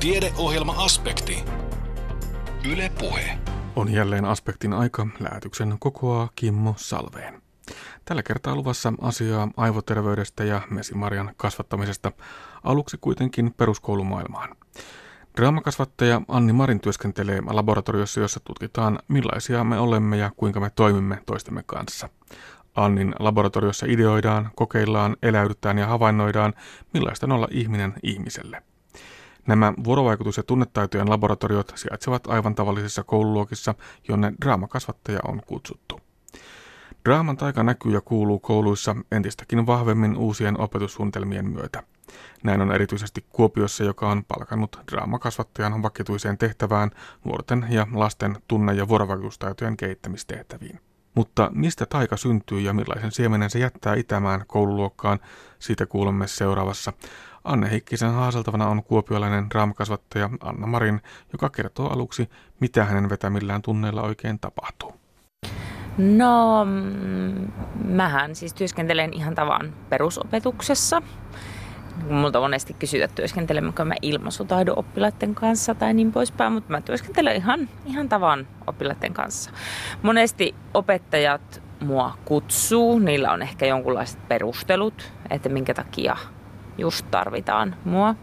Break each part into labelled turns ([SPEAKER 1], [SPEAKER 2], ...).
[SPEAKER 1] Tiedeohjelma-aspekti. Yle Puhe.
[SPEAKER 2] On jälleen aspektin aika. Lähetyksen kokoaa Kimmo Salveen. Tällä kertaa luvassa asiaa aivoterveydestä ja mesimarjan kasvattamisesta. Aluksi kuitenkin peruskoulumaailmaan. Draamakasvattaja Anni Marin työskentelee laboratoriossa, jossa tutkitaan millaisia me olemme ja kuinka me toimimme toistemme kanssa. Annin laboratoriossa ideoidaan, kokeillaan, eläydytään ja havainnoidaan, millaista on olla ihminen ihmiselle. Nämä vuorovaikutus- ja tunnetaitojen laboratoriot sijaitsevat aivan tavallisissa koululuokissa, jonne draamakasvattaja on kutsuttu. Draaman taika näkyy ja kuuluu kouluissa entistäkin vahvemmin uusien opetussuunnitelmien myötä. Näin on erityisesti Kuopiossa, joka on palkannut draamakasvattajan vakituiseen tehtävään nuorten ja lasten tunne- ja vuorovaikutustaitojen kehittämistehtäviin. Mutta mistä taika syntyy ja millaisen siemenen se jättää itämään koululuokkaan, siitä kuulemme seuraavassa. Anne Heikkisen haaseltavana on kuopiolainen draamakasvattaja Anna Marin, joka kertoo aluksi, mitä hänen vetämillään tunneilla oikein tapahtuu.
[SPEAKER 3] No, mm, mähän siis työskentelen ihan tavan perusopetuksessa. Multa monesti kysytään, työskentelemmekö mä ilmaisutaidon oppilaiden kanssa tai niin poispäin, mutta mä työskentelen ihan, ihan tavan oppilaiden kanssa. Monesti opettajat mua kutsuu, niillä on ehkä jonkunlaiset perustelut, että minkä takia just tarvitaan mua.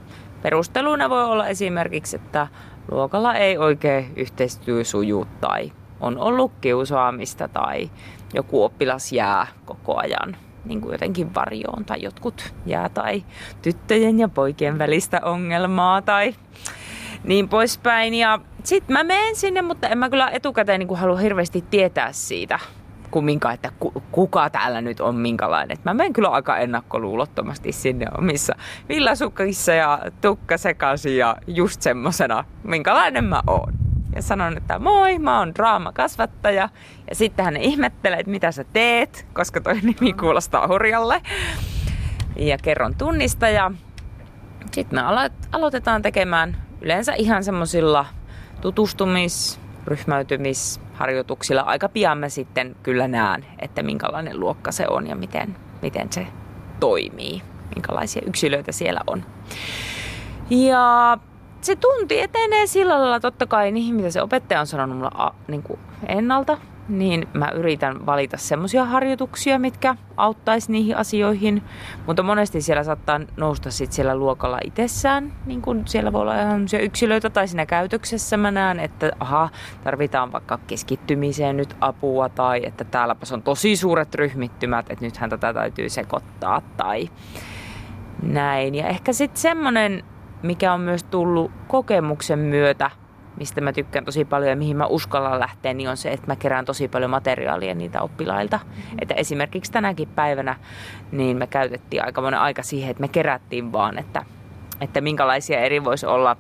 [SPEAKER 3] Perusteluna voi olla esimerkiksi, että luokalla ei oikein yhteistyö suju tai on ollut kiusaamista tai joku oppilas jää koko ajan niin kuin jotenkin varjoon tai jotkut jää tai tyttöjen ja poikien välistä ongelmaa tai niin poispäin. Ja sitten mä menen sinne, mutta en mä kyllä etukäteen niin kuin halua hirveästi tietää siitä kumminkaan, että kuka täällä nyt on minkälainen. Mä menen kyllä aika ennakkoluulottomasti sinne omissa villasukkissa ja tukka sekaisin ja just semmosena, minkälainen mä oon. Ja sanon, että moi, mä oon draamakasvattaja. Ja sitten hän ihmettelee, että mitä sä teet, koska toi nimi kuulostaa hurjalle. Ja kerron tunnista ja sitten me alo- aloitetaan tekemään yleensä ihan semmoisilla tutustumis, ryhmäytymisharjoituksilla. Aika pian mä sitten kyllä näen, että minkälainen luokka se on ja miten, miten se toimii, minkälaisia yksilöitä siellä on. Ja se tunti etenee sillä lailla totta kai niihin, mitä se opettaja on sanonut mulle a, niin kuin ennalta niin mä yritän valita semmoisia harjoituksia, mitkä auttaisi niihin asioihin. Mutta monesti siellä saattaa nousta sit siellä luokalla itsessään, niin kun siellä voi olla ihan yksilöitä tai siinä käytöksessä mä näen, että aha, tarvitaan vaikka keskittymiseen nyt apua tai että täälläpäs on tosi suuret ryhmittymät, että nythän tätä täytyy sekoittaa tai näin. Ja ehkä sitten semmoinen, mikä on myös tullut kokemuksen myötä – mistä mä tykkään tosi paljon ja mihin mä uskallan lähteä, niin on se, että mä kerään tosi paljon materiaalia niitä oppilailta. Mm-hmm. Että esimerkiksi tänäkin päivänä niin me käytettiin aika monen aika siihen, että me kerättiin vaan, että, että minkälaisia eri voisi olla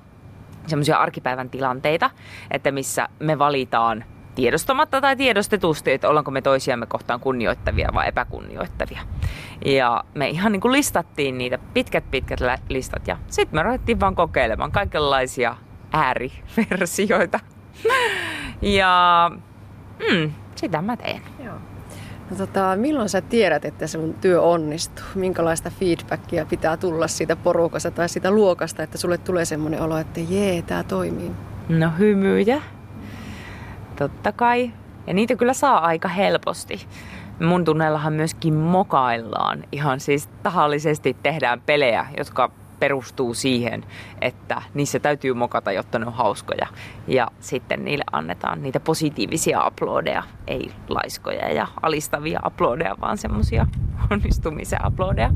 [SPEAKER 3] semmoisia arkipäivän tilanteita, että missä me valitaan tiedostamatta tai tiedostetusti, että ollaanko me toisiamme kohtaan kunnioittavia vai epäkunnioittavia. Ja me ihan niin kuin listattiin niitä pitkät pitkät listat ja sitten me ruvettiin vaan kokeilemaan kaikenlaisia ääriversioita. ja mm, sitä mä teen. Joo.
[SPEAKER 4] No tota, milloin sä tiedät, että sun työ onnistuu? Minkälaista feedbackia pitää tulla siitä porukasta tai siitä luokasta, että sulle tulee semmoinen olo, että jee, tää toimii?
[SPEAKER 3] No hymyjä. Totta kai. Ja niitä kyllä saa aika helposti. Mun tunnellahan myöskin mokaillaan. Ihan siis tahallisesti tehdään pelejä, jotka perustuu siihen, että niissä täytyy mokata, jotta ne on hauskoja. Ja sitten niille annetaan niitä positiivisia aplodeja, ei laiskoja ja alistavia aplodeja, vaan semmoisia onnistumisen aplodeja.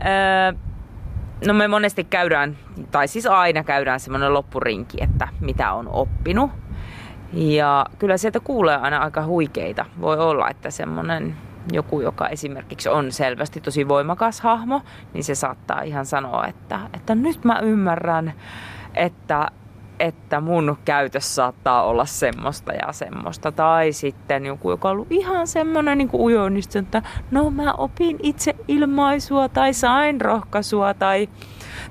[SPEAKER 3] Öö, no me monesti käydään, tai siis aina käydään semmoinen loppurinki, että mitä on oppinut. Ja kyllä sieltä kuulee aina aika huikeita. Voi olla, että semmoinen joku, joka esimerkiksi on selvästi tosi voimakas hahmo, niin se saattaa ihan sanoa, että, että nyt mä ymmärrän, että, että mun käytös saattaa olla semmoista ja semmoista. Tai sitten joku, joka on ollut ihan semmoinen niin ujonista, että no mä opin itse ilmaisua tai sain rohkaisua tai,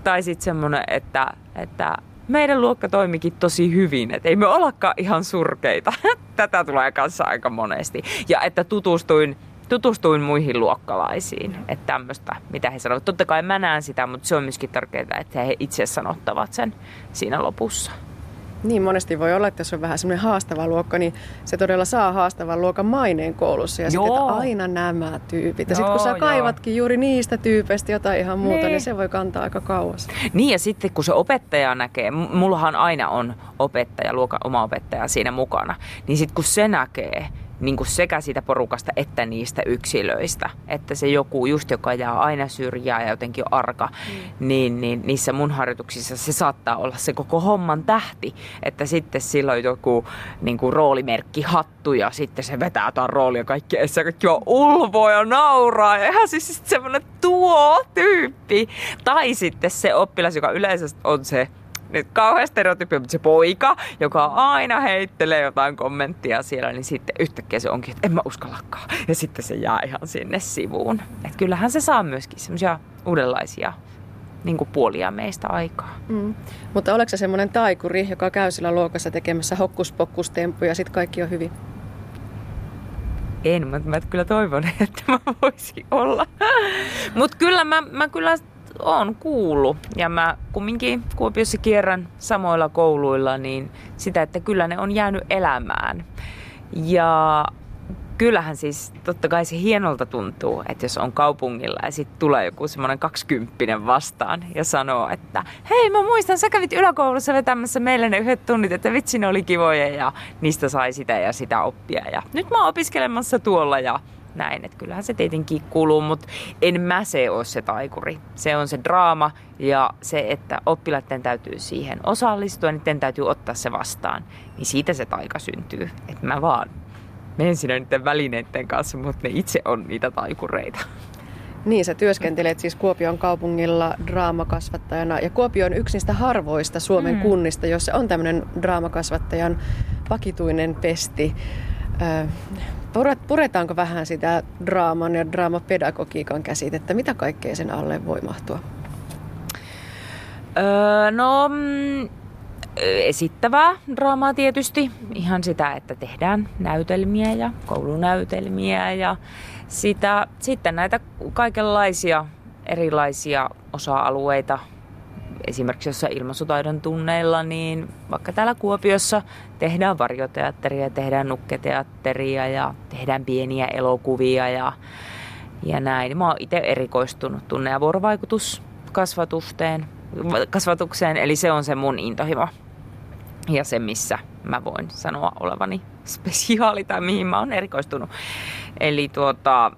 [SPEAKER 3] tai sitten semmoinen, että, että meidän luokka toimikin tosi hyvin, että ei me ollakaan ihan surkeita. Tätä tulee kanssa aika monesti. Ja että tutustuin tutustuin muihin luokkalaisiin, että tämmöistä, mitä he sanovat. Totta kai mä näen sitä, mutta se on myöskin tärkeää, että he itse sanottavat sen siinä lopussa.
[SPEAKER 4] Niin monesti voi olla, että jos on vähän semmoinen haastava luokka, niin se todella saa haastavan luokan maineen koulussa. Ja sitten, että aina nämä tyypit. Ja sitten kun sä kaivatkin joo. juuri niistä tyypeistä jotain ihan muuta, niin. niin se voi kantaa aika kauas.
[SPEAKER 3] Niin ja sitten kun se opettaja näkee, mullahan aina on opettaja, luokan oma opettaja siinä mukana, niin sitten kun se näkee, niin kuin sekä siitä porukasta että niistä yksilöistä. Että se joku just, joka jää aina syrjää ja jotenkin arka, mm. niin, niin niissä mun harjoituksissa se saattaa olla se koko homman tähti. Että sitten silloin joku niin kuin roolimerkki hattu ja sitten se vetää jotain roolia kaikki ja kaikki on ulvoa ja nauraa. Ja ihan siis semmoinen tuo tyyppi. Tai sitten se oppilas, joka yleensä on se nyt kauhean stereotypia, mutta se poika, joka aina heittelee jotain kommenttia siellä, niin sitten yhtäkkiä se onkin, että en mä uskallakaan. Ja sitten se jää ihan sinne sivuun. Et kyllähän se saa myöskin semmoisia uudenlaisia niin kuin puolia meistä aikaa. Mm.
[SPEAKER 4] Mutta oletko se semmoinen taikuri, joka käy sillä luokassa tekemässä hokkuspokkustemppuja ja sitten kaikki on hyvin?
[SPEAKER 3] En, mutta mä kyllä toivon, että mä voisin olla. mutta kyllä mä, mä kyllä on kuullut. Ja mä kumminkin Kuopiossa kierrän samoilla kouluilla, niin sitä, että kyllä ne on jäänyt elämään. Ja kyllähän siis totta kai se hienolta tuntuu, että jos on kaupungilla ja sitten tulee joku semmoinen kaksikymppinen vastaan ja sanoo, että hei mä muistan, sä kävit yläkoulussa vetämässä meille ne yhdet tunnit, että vitsi ne oli kivoja ja niistä sai sitä ja sitä oppia. Ja nyt mä oon opiskelemassa tuolla ja näin. Että kyllähän se tietenkin kuuluu, mutta en mä se ole se taikuri. Se on se draama ja se, että oppilaiden täytyy siihen osallistua, niiden täytyy ottaa se vastaan. Niin siitä se taika syntyy. Että mä vaan menen siinä niiden välineiden kanssa, mutta ne itse on niitä taikureita.
[SPEAKER 4] Niin, sä työskentelet siis Kuopion kaupungilla draamakasvattajana. Ja Kuopio on yksi niistä harvoista Suomen mm. kunnista, jossa on tämmöinen draamakasvattajan vakituinen pesti. Puretaanko vähän sitä draaman ja draamapedagogiikan käsitettä? Mitä kaikkea sen alle voi mahtua?
[SPEAKER 3] Öö, no, mm, esittävää draamaa tietysti. Ihan sitä, että tehdään näytelmiä ja koulunäytelmiä ja sitä, sitten näitä kaikenlaisia erilaisia osa-alueita, esimerkiksi jossain ilmaisutaidon tunneilla, niin vaikka täällä Kuopiossa tehdään varjoteatteria, tehdään nukketeatteria ja tehdään pieniä elokuvia ja, ja näin. Mä oon itse erikoistunut tunne- ja vuorovaikutuskasvatukseen, kasvatukseen, eli se on se mun intohimo ja se, missä mä voin sanoa olevani spesiaali tai mihin mä oon erikoistunut. Eli tuota,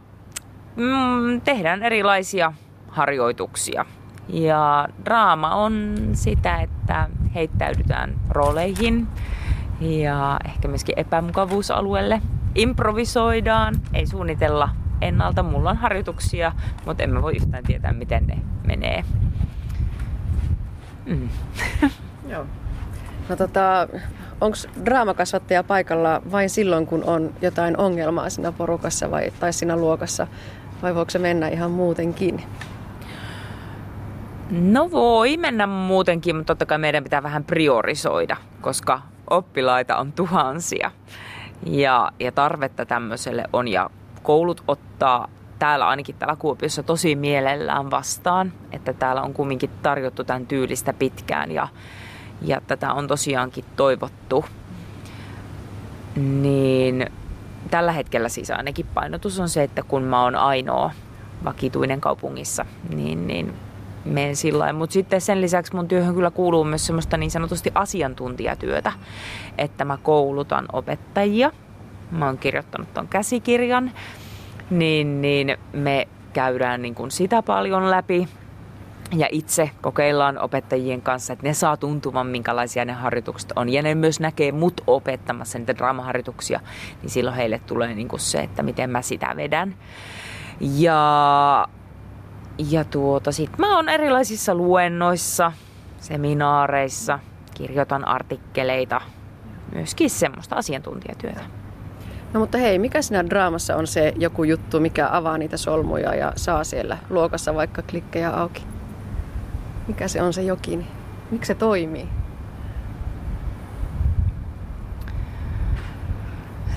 [SPEAKER 3] mm, tehdään erilaisia harjoituksia ja draama on sitä, että heittäydytään rooleihin ja ehkä myöskin epämukavuusalueelle. Improvisoidaan, ei suunnitella ennalta. Mulla on harjoituksia, mutta emme voi yhtään tietää, miten ne menee.
[SPEAKER 4] Mm. Joo. No tota, onko draamakasvattaja paikalla vain silloin, kun on jotain ongelmaa siinä porukassa vai, tai siinä luokassa, vai voiko se mennä ihan muutenkin?
[SPEAKER 3] No voi mennä muutenkin, mutta totta kai meidän pitää vähän priorisoida, koska oppilaita on tuhansia. Ja, ja tarvetta tämmöiselle on ja koulut ottaa täällä ainakin täällä Kuopiossa tosi mielellään vastaan, että täällä on kumminkin tarjottu tämän tyylistä pitkään ja, ja tätä on tosiaankin toivottu. Niin tällä hetkellä siis ainakin painotus on se, että kun mä oon ainoa vakituinen kaupungissa, niin, niin menen sillä Mutta sitten sen lisäksi mun työhön kyllä kuuluu myös semmoista niin sanotusti asiantuntijatyötä, että mä koulutan opettajia. Mä oon kirjoittanut ton käsikirjan, niin, niin me käydään niin kuin sitä paljon läpi. Ja itse kokeillaan opettajien kanssa, että ne saa tuntumaan, minkälaisia ne harjoitukset on. Ja ne myös näkee mut opettamassa niitä draamaharjoituksia, niin silloin heille tulee niin kuin se, että miten mä sitä vedän. Ja ja tuota, sit mä oon erilaisissa luennoissa, seminaareissa, kirjoitan artikkeleita, myöskin semmoista asiantuntijatyötä.
[SPEAKER 4] No mutta hei, mikä siinä draamassa on se joku juttu, mikä avaa niitä solmuja ja saa siellä luokassa vaikka klikkejä auki? Mikä se on se jokin? Miksi se toimii?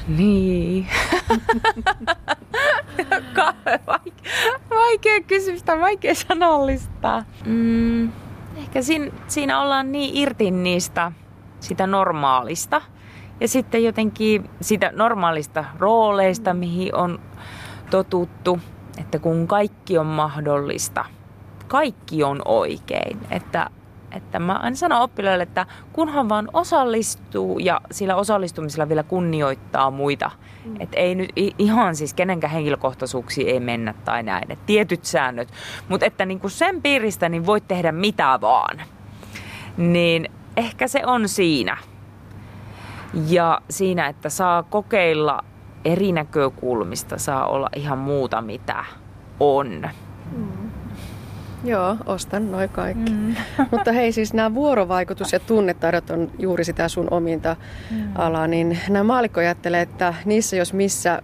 [SPEAKER 3] Niin. vaikea kysymystä, vaikea sanallistaa. Mm, ehkä siinä, siinä ollaan niin irti niistä, sitä normaalista. Ja sitten jotenkin sitä normaalista rooleista, mihin on totuttu, että kun kaikki on mahdollista, kaikki on oikein. Että että mä aina sanon oppilaille, että kunhan vaan osallistuu ja sillä osallistumisella vielä kunnioittaa muita. Mm. Että ei nyt ihan siis kenenkään henkilökohtaisuuksiin ei mennä tai näin. Et tietyt säännöt. Mutta että niinku sen piiristä niin voit tehdä mitä vaan. Niin ehkä se on siinä. Ja siinä, että saa kokeilla eri näkökulmista, saa olla ihan muuta mitä on. Mm.
[SPEAKER 4] Joo, ostan noin kaikki. Mm. Mutta hei, siis nämä vuorovaikutus- ja tunnetaidot on juuri sitä sun ominta mm. alaa, niin nämä maalikko ajattelee, että niissä jos missä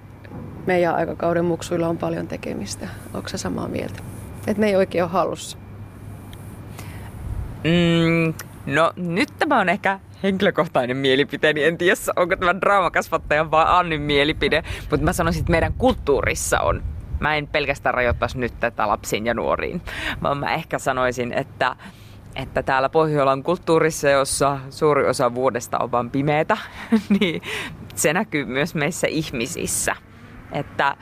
[SPEAKER 4] meidän aikakauden muksuilla on paljon tekemistä. Onko se samaa mieltä? Että ne ei oikein ole hallussa.
[SPEAKER 3] Mm, no nyt tämä on ehkä henkilökohtainen mielipiteeni. En tiedä, onko tämä draamakasvattajan vai Annin mielipide, mutta mä sanoisin, että meidän kulttuurissa on mä en pelkästään rajoittaisi nyt tätä lapsiin ja nuoriin, vaan mä ehkä sanoisin, että että täällä Pohjolan kulttuurissa, jossa suuri osa vuodesta on vain pimeätä, niin se näkyy myös meissä ihmisissä. Että,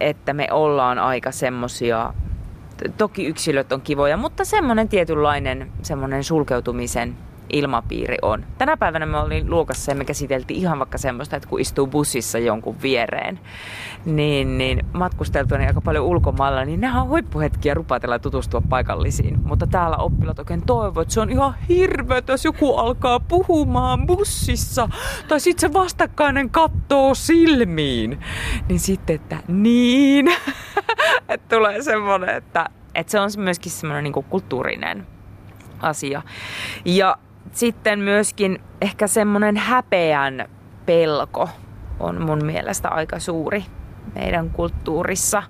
[SPEAKER 3] että me ollaan aika semmosia, toki yksilöt on kivoja, mutta semmoinen tietynlainen semmoinen sulkeutumisen ilmapiiri on. Tänä päivänä me olin luokassa ja me käsiteltiin ihan vaikka semmoista, että kun istuu bussissa jonkun viereen, niin, niin matkusteltuani aika paljon ulkomailla, niin nehän on huippuhetkiä rupatella tutustua paikallisiin. Mutta täällä oppilat oikein toivoo, että se on ihan hirveä, jos joku alkaa puhumaan bussissa. Tai sitten se vastakkainen kattoo silmiin. Niin sitten, että niin. että tulee semmoinen, että, että se on myöskin semmoinen niin kulttuurinen asia. Ja sitten myöskin ehkä semmoinen häpeän pelko on mun mielestä aika suuri meidän kulttuurissa,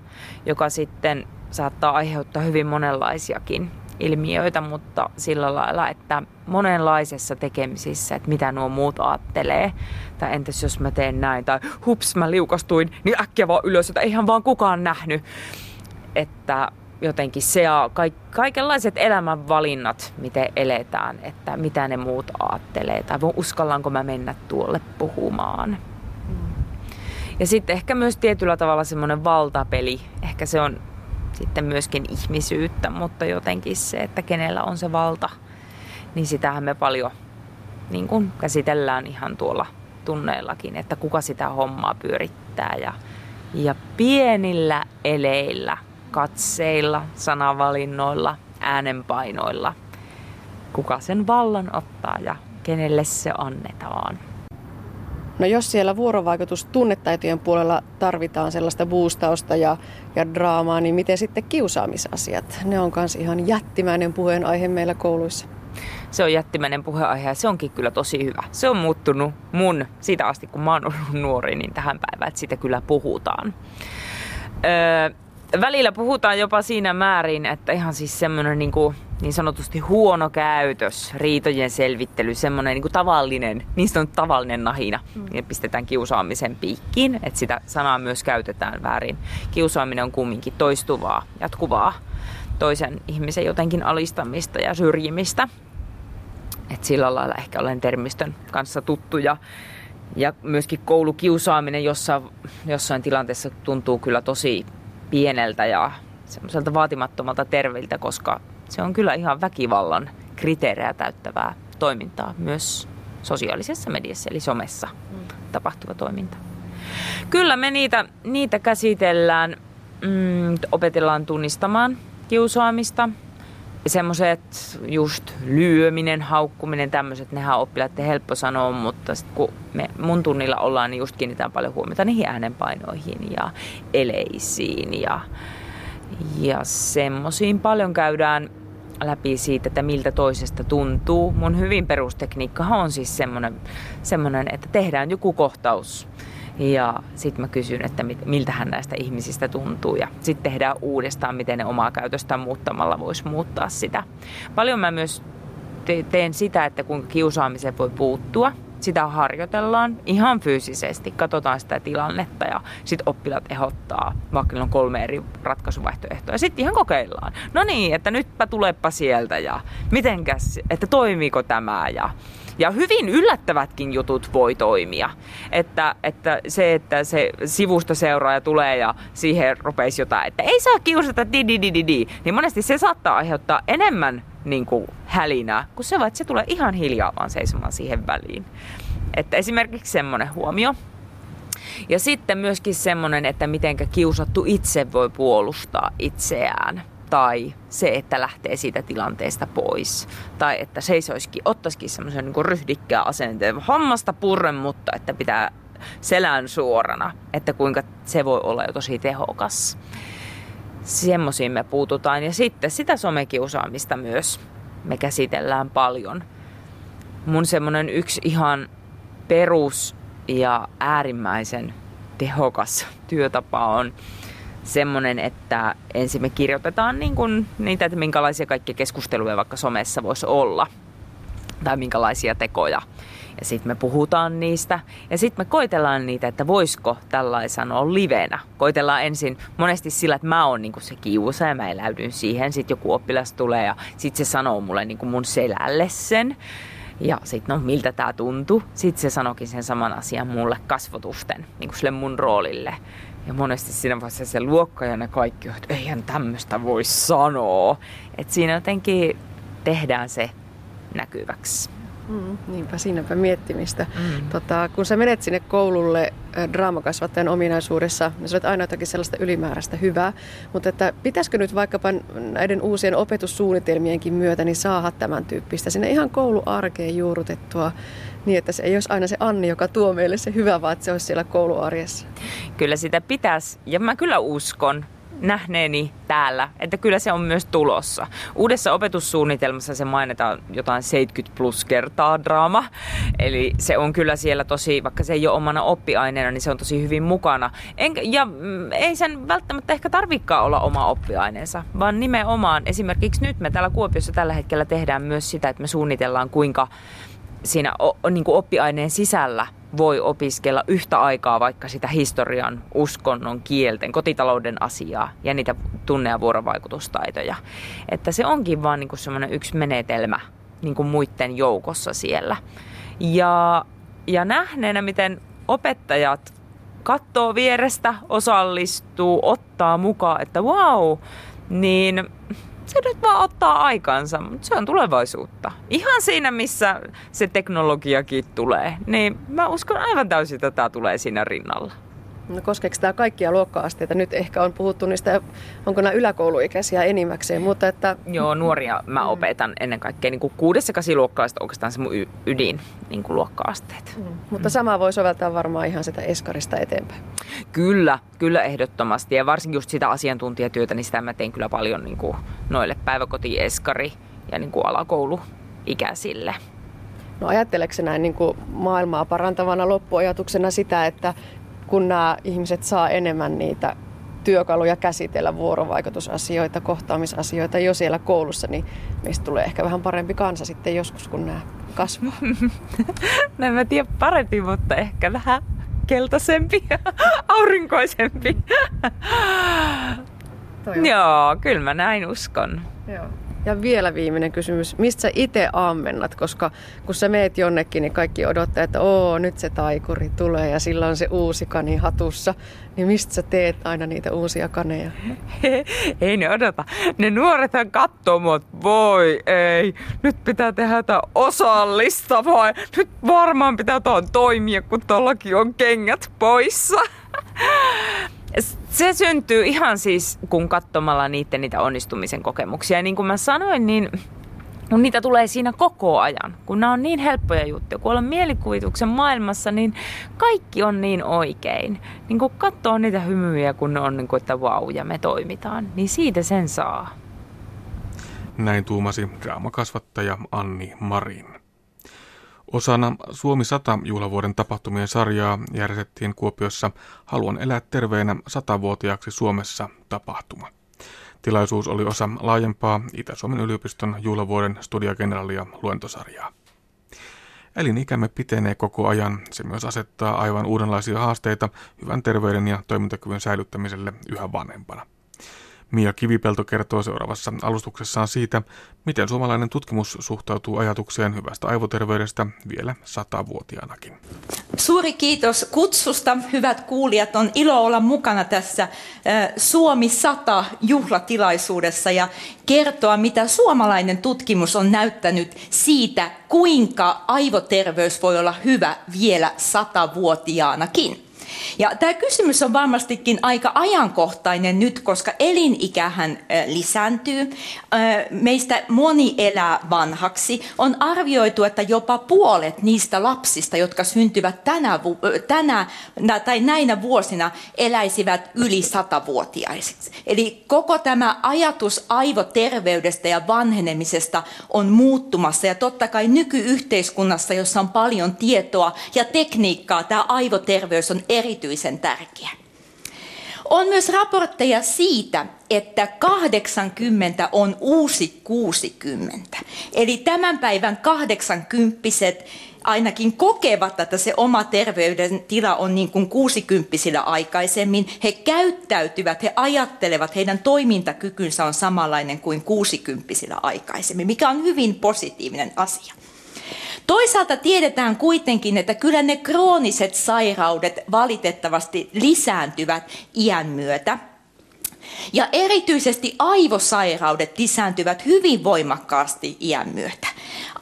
[SPEAKER 3] joka sitten saattaa aiheuttaa hyvin monenlaisiakin ilmiöitä, mutta sillä lailla, että monenlaisessa tekemisissä, että mitä nuo muut ajattelee, tai entäs jos mä teen näin, tai hups mä liukastuin, niin äkkiä vaan ylös, että eihän vaan kukaan nähnyt. Että jotenkin se ja kaikenlaiset elämänvalinnat, miten eletään, että mitä ne muut ajattelee tai uskallanko mä mennä tuolle puhumaan. Ja sitten ehkä myös tietyllä tavalla semmoinen valtapeli, ehkä se on sitten myöskin ihmisyyttä, mutta jotenkin se, että kenellä on se valta, niin sitähän me paljon niin kuin käsitellään ihan tuolla tunneillakin, että kuka sitä hommaa pyörittää ja, ja pienillä eleillä katseilla, sanavalinnoilla, äänenpainoilla. Kuka sen vallan ottaa ja kenelle se annetaan.
[SPEAKER 4] No jos siellä vuorovaikutus tunnetaitojen puolella tarvitaan sellaista boostausta ja, ja draamaa, niin miten sitten kiusaamisasiat? Ne on myös ihan jättimäinen puheenaihe meillä kouluissa.
[SPEAKER 3] Se on jättimäinen puheenaihe ja se onkin kyllä tosi hyvä. Se on muuttunut mun siitä asti, kun mä oon ollut nuori, niin tähän päivään, että siitä kyllä puhutaan. Öö, välillä puhutaan jopa siinä määrin, että ihan siis semmoinen niin, kuin, niin sanotusti huono käytös, riitojen selvittely, semmoinen niin kuin tavallinen, niin sanottu tavallinen nahina, mm. ja pistetään kiusaamisen piikkiin, että sitä sanaa myös käytetään väärin. Kiusaaminen on kumminkin toistuvaa, jatkuvaa toisen ihmisen jotenkin alistamista ja syrjimistä. Et sillä lailla ehkä olen termistön kanssa tuttu ja, ja myöskin koulukiusaaminen jossa, jossain tilanteessa tuntuu kyllä tosi pieneltä ja semmoiselta vaatimattomalta terveiltä, koska se on kyllä ihan väkivallan kriteerejä täyttävää toimintaa myös sosiaalisessa mediassa eli somessa mm. tapahtuva toiminta. Kyllä me niitä, niitä käsitellään, mm, opetellaan tunnistamaan kiusaamista. Semmoiset just lyöminen, haukkuminen, tämmöiset, nehän on oppilaiden helppo sanoa, mutta sit kun me mun tunnilla ollaan, niin just kiinnitetään paljon huomiota niihin äänenpainoihin ja eleisiin ja, ja semmoisiin paljon käydään läpi siitä, että miltä toisesta tuntuu. Mun hyvin perustekniikkahan on siis semmoinen että tehdään joku kohtaus ja sitten mä kysyn, että miltähän näistä ihmisistä tuntuu. Ja sitten tehdään uudestaan, miten ne omaa käytöstään muuttamalla voisi muuttaa sitä. Paljon mä myös teen sitä, että kuinka kiusaamiseen voi puuttua. sitä harjoitellaan ihan fyysisesti, katsotaan sitä tilannetta ja sitten oppilaat ehdottaa, vaikka on kolme eri ratkaisuvaihtoehtoa ja sitten ihan kokeillaan. No niin, että nytpä tulepa sieltä ja mitenkäs, että toimiiko tämä ja ja hyvin yllättävätkin jutut voi toimia. Että, että se, että se sivusta seuraaja tulee ja siihen rupeisi jotain, että ei saa kiusata di di di di di, niin monesti se saattaa aiheuttaa enemmän niin kuin hälinää, kun se että se tulee ihan hiljaa vaan seisomaan siihen väliin. Että esimerkiksi semmoinen huomio. Ja sitten myöskin semmoinen, että mitenkä kiusattu itse voi puolustaa itseään tai se, että lähtee siitä tilanteesta pois. Tai että seisoisikin, ottaisikin semmoisen niin ryhdikkää asenteen, hammasta purren, mutta että pitää selän suorana, että kuinka se voi olla jo tosi tehokas. Semmoisiin me puututaan. Ja sitten sitä somekiusaamista myös me käsitellään paljon. Mun semmoinen yksi ihan perus ja äärimmäisen tehokas työtapa on semmoinen, että ensin me kirjoitetaan niin kuin niitä, että minkälaisia kaikkia keskusteluja vaikka somessa voisi olla tai minkälaisia tekoja. Ja sitten me puhutaan niistä ja sitten me koitellaan niitä, että voisiko tällainen sanoa livenä. Koitellaan ensin monesti sillä, että mä oon niinku se kiusa ja mä eläydyn siihen. Sitten joku oppilas tulee ja sitten se sanoo mulle niinku mun selälle sen. Ja sitten no miltä tämä tuntuu. Sitten se sanokin sen saman asian mulle kasvotusten, niin kuin sille mun roolille. Ja monesti siinä vaiheessa se luokka ja ne kaikki, että eihän tämmöistä voi sanoa. Että siinä jotenkin tehdään se näkyväksi.
[SPEAKER 4] Mm, niinpä, siinäpä miettimistä. Mm. Tota, kun sä menet sinne koululle draamakasvattajan ominaisuudessa, niin sä olet aina jotakin sellaista ylimääräistä hyvää, mutta että pitäisikö nyt vaikkapa näiden uusien opetussuunnitelmienkin myötä niin saada tämän tyyppistä sinne ihan kouluarkeen juurutettua niin, että se ei olisi aina se Anni, joka tuo meille se hyvä, vaan että se olisi siellä kouluarjessa.
[SPEAKER 3] Kyllä sitä pitäisi, ja mä kyllä uskon, nähneeni täällä, että kyllä se on myös tulossa. Uudessa opetussuunnitelmassa se mainitaan jotain 70 plus kertaa draama. Eli se on kyllä siellä tosi, vaikka se ei ole omana oppiaineena, niin se on tosi hyvin mukana. En, ja mm, ei sen välttämättä ehkä tarvikaan olla oma oppiaineensa, vaan nimenomaan esimerkiksi nyt me täällä Kuopiossa tällä hetkellä tehdään myös sitä, että me suunnitellaan kuinka siinä niin kuin oppiaineen sisällä voi opiskella yhtä aikaa vaikka sitä historian, uskonnon, kielten, kotitalouden asiaa ja niitä tunne- ja vuorovaikutustaitoja. Että se onkin vaan niin semmoinen yksi menetelmä niin kuin muiden joukossa siellä. Ja, ja nähneenä, miten opettajat katsoo vierestä, osallistuu, ottaa mukaan, että wow, niin se nyt vaan ottaa aikansa, mutta se on tulevaisuutta. Ihan siinä, missä se teknologiakin tulee, niin mä uskon aivan täysin, että tämä tulee siinä rinnalla.
[SPEAKER 4] No koskeeko tämä kaikkia luokka-asteita? Nyt ehkä on puhuttu niistä, onko nämä yläkouluikäisiä enimmäkseen, mutta että...
[SPEAKER 3] Joo, nuoria mä mm. opetan ennen kaikkea niin kuin kuudes- ja kasiluokkalaiset oikeastaan se mun ydin niin kuin luokka-asteet. Mm.
[SPEAKER 4] Mutta mm. sama voi soveltaa varmaan ihan sitä eskarista eteenpäin.
[SPEAKER 3] Kyllä, kyllä ehdottomasti. Ja varsinkin just sitä asiantuntijatyötä, niin sitä mä teen kyllä paljon niin kuin noille päiväkoti, eskari ja niin kuin alakouluikäisille.
[SPEAKER 4] No ajatteleeko näin niin kuin maailmaa parantavana loppuajatuksena sitä, että kun nämä ihmiset saa enemmän niitä työkaluja käsitellä vuorovaikutusasioita, kohtaamisasioita jo siellä koulussa, niin meistä tulee ehkä vähän parempi kansa sitten joskus, kun nämä kasvaa.
[SPEAKER 3] no en mä tiedä parempi, mutta ehkä vähän keltaisempi ja aurinkoisempi. Joo, kyllä mä näin uskon.
[SPEAKER 4] Joo. Ja vielä viimeinen kysymys. Mistä sä itse ammennat? Koska kun sä meet jonnekin, niin kaikki odottaa, että oo, nyt se taikuri tulee ja sillä on se uusi kani hatussa. Niin mistä sä teet aina niitä uusia kaneja?
[SPEAKER 3] ei ne odota. Ne nuorethan katsoo mua, voi ei, nyt pitää tehdä jotain osallistavaa. Nyt varmaan pitää tuon toimia, kun tuollakin on kengät poissa. Se syntyy ihan siis, kun katsomalla niiden niitä onnistumisen kokemuksia. Ja niin kuin mä sanoin, niin kun niitä tulee siinä koko ajan, kun nämä on niin helppoja juttuja, kun ollaan mielikuvituksen maailmassa, niin kaikki on niin oikein. Niin kun katsoo niitä hymyjä, kun ne on niin kuin, että vau, ja me toimitaan, niin siitä sen saa.
[SPEAKER 2] Näin tuumasi draamakasvattaja Anni Marin. Osana Suomi 100 juhlavuoden tapahtumien sarjaa järjestettiin Kuopiossa Haluan elää terveenä satavuotiaaksi Suomessa tapahtuma. Tilaisuus oli osa laajempaa Itä-Suomen yliopiston juhlavuoden studiageneralia luentosarjaa. Elinikämme pitenee koko ajan. Se myös asettaa aivan uudenlaisia haasteita hyvän terveyden ja toimintakyvyn säilyttämiselle yhä vanhempana. Mia Kivipelto kertoo seuraavassa alustuksessaan siitä, miten suomalainen tutkimus suhtautuu ajatukseen hyvästä aivoterveydestä vielä satavuotiaanakin.
[SPEAKER 5] Suuri kiitos kutsusta. Hyvät kuulijat, on ilo olla mukana tässä Suomi 100 juhlatilaisuudessa ja kertoa, mitä suomalainen tutkimus on näyttänyt siitä, kuinka aivoterveys voi olla hyvä vielä satavuotiaanakin. Ja tämä kysymys on varmastikin aika ajankohtainen nyt, koska elinikähän lisääntyy. Meistä moni elää vanhaksi. On arvioitu, että jopa puolet niistä lapsista, jotka syntyvät tänä, tänä tai näinä vuosina, eläisivät yli satavuotiaisiksi. Eli koko tämä ajatus aivoterveydestä ja vanhenemisesta on muuttumassa. Ja totta kai nykyyhteiskunnassa, jossa on paljon tietoa ja tekniikkaa, tämä aivoterveys on erityisen tärkeä. On myös raportteja siitä, että 80 on uusi 60. Eli tämän päivän 80 ainakin kokevat, että se oma terveydentila on niin kuin 60 aikaisemmin. He käyttäytyvät, he ajattelevat, heidän toimintakykynsä on samanlainen kuin 60 aikaisemmin, mikä on hyvin positiivinen asia. Toisaalta tiedetään kuitenkin, että kyllä ne krooniset sairaudet valitettavasti lisääntyvät iän myötä. Ja erityisesti aivosairaudet lisääntyvät hyvin voimakkaasti iän myötä.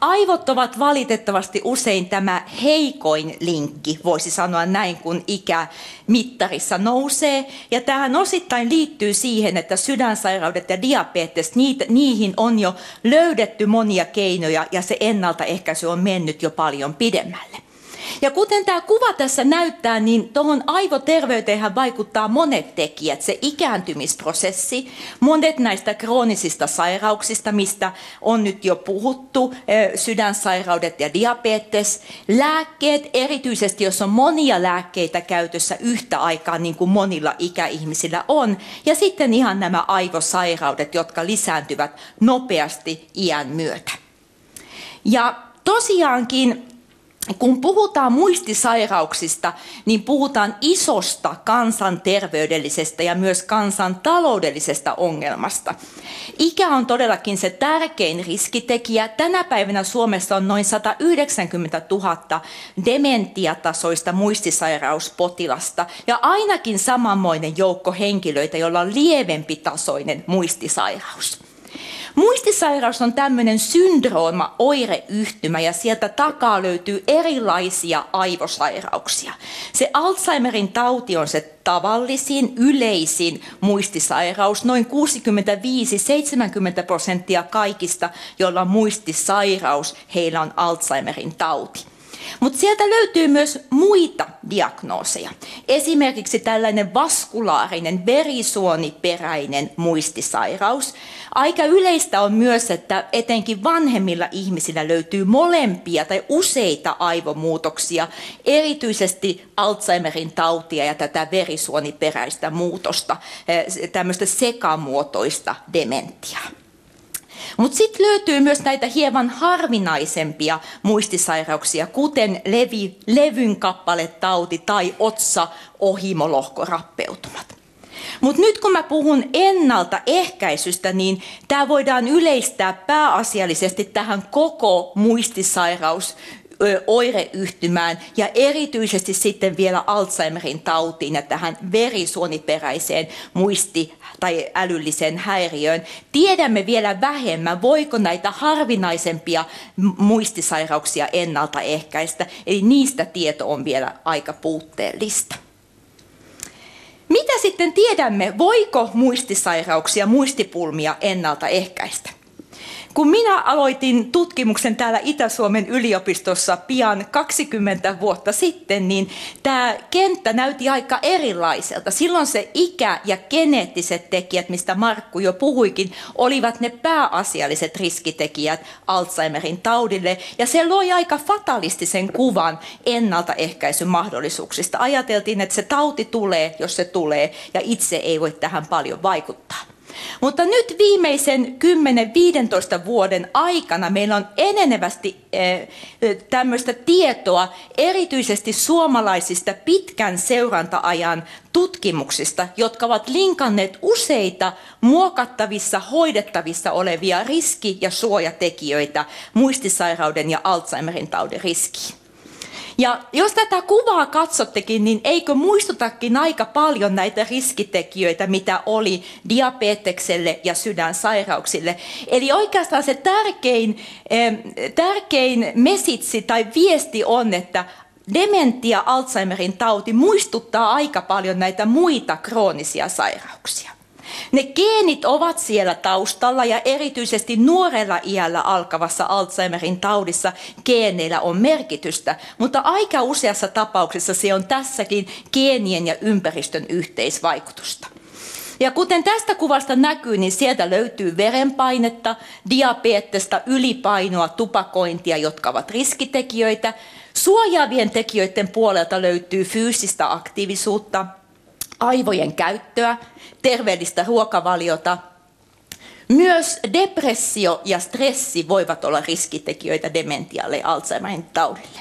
[SPEAKER 5] Aivot ovat valitettavasti usein tämä heikoin linkki, voisi sanoa näin, kun ikä mittarissa nousee. Ja tähän osittain liittyy siihen, että sydänsairaudet ja diabetes, niihin on jo löydetty monia keinoja ja se ennaltaehkäisy on mennyt jo paljon pidemmälle. Ja kuten tämä kuva tässä näyttää, niin tuohon aivoterveyteen vaikuttaa monet tekijät. Se ikääntymisprosessi, monet näistä kroonisista sairauksista, mistä on nyt jo puhuttu, sydänsairaudet ja diabetes, lääkkeet, erityisesti jos on monia lääkkeitä käytössä yhtä aikaa, niin kuin monilla ikäihmisillä on, ja sitten ihan nämä aivosairaudet, jotka lisääntyvät nopeasti iän myötä. Ja tosiaankin kun puhutaan muistisairauksista, niin puhutaan isosta kansanterveydellisestä ja myös kansantaloudellisesta ongelmasta. Ikä on todellakin se tärkein riskitekijä. Tänä päivänä Suomessa on noin 190 000 dementiatasoista muistisairauspotilasta ja ainakin samanmoinen joukko henkilöitä, joilla on lievempi tasoinen muistisairaus. Muistisairaus on tämmöinen syndrooma, oireyhtymä ja sieltä takaa löytyy erilaisia aivosairauksia. Se Alzheimerin tauti on se tavallisin, yleisin muistisairaus. Noin 65-70 prosenttia kaikista, joilla on muistisairaus, heillä on Alzheimerin tauti. Mutta sieltä löytyy myös muita diagnooseja. Esimerkiksi tällainen vaskulaarinen verisuoniperäinen muistisairaus. Aika yleistä on myös, että etenkin vanhemmilla ihmisillä löytyy molempia tai useita aivomuutoksia, erityisesti Alzheimerin tautia ja tätä verisuoniperäistä muutosta, eh, tämmöistä sekamuotoista dementiaa. Mutta sitten löytyy myös näitä hieman harvinaisempia muistisairauksia, kuten levi, levyn kappaletauti tai otsa ohimolohkorappeutumat. Mutta nyt kun mä puhun ennaltaehkäisystä, niin tämä voidaan yleistää pääasiallisesti tähän koko muistisairaus oireyhtymään ja erityisesti sitten vielä Alzheimerin tautiin ja tähän verisuoniperäiseen muisti- tai älylliseen häiriöön. Tiedämme vielä vähemmän, voiko näitä harvinaisempia muistisairauksia ennaltaehkäistä, eli niistä tieto on vielä aika puutteellista. Mitä sitten tiedämme, voiko muistisairauksia, muistipulmia ennaltaehkäistä? Kun minä aloitin tutkimuksen täällä Itä-Suomen yliopistossa pian 20 vuotta sitten, niin tämä kenttä näytti aika erilaiselta. Silloin se ikä ja geneettiset tekijät, mistä Markku jo puhuikin, olivat ne pääasialliset riskitekijät Alzheimerin taudille. Ja se loi aika fatalistisen kuvan ennaltaehkäisyn mahdollisuuksista. Ajateltiin, että se tauti tulee, jos se tulee, ja itse ei voi tähän paljon vaikuttaa. Mutta nyt viimeisen 10-15 vuoden aikana meillä on enenevästi eh, tämmöistä tietoa erityisesti suomalaisista pitkän seurantaajan tutkimuksista, jotka ovat linkanneet useita muokattavissa, hoidettavissa olevia riski- ja suojatekijöitä muistisairauden ja Alzheimerin taudin riskiin. Ja jos tätä kuvaa katsottekin, niin eikö muistutakin aika paljon näitä riskitekijöitä, mitä oli diabetekselle ja sydänsairauksille. Eli oikeastaan se tärkein, tärkein mesitsi tai viesti on, että dementia, Alzheimerin tauti muistuttaa aika paljon näitä muita kroonisia sairauksia. Ne geenit ovat siellä taustalla ja erityisesti nuorella iällä alkavassa Alzheimerin taudissa geeneillä on merkitystä, mutta aika useassa tapauksessa se on tässäkin geenien ja ympäristön yhteisvaikutusta. Ja kuten tästä kuvasta näkyy, niin sieltä löytyy verenpainetta, diabetesta, ylipainoa, tupakointia, jotka ovat riskitekijöitä. Suojaavien tekijöiden puolelta löytyy fyysistä aktiivisuutta, aivojen käyttöä, terveellistä ruokavaliota. Myös depressio ja stressi voivat olla riskitekijöitä dementialle ja Alzheimerin taudille.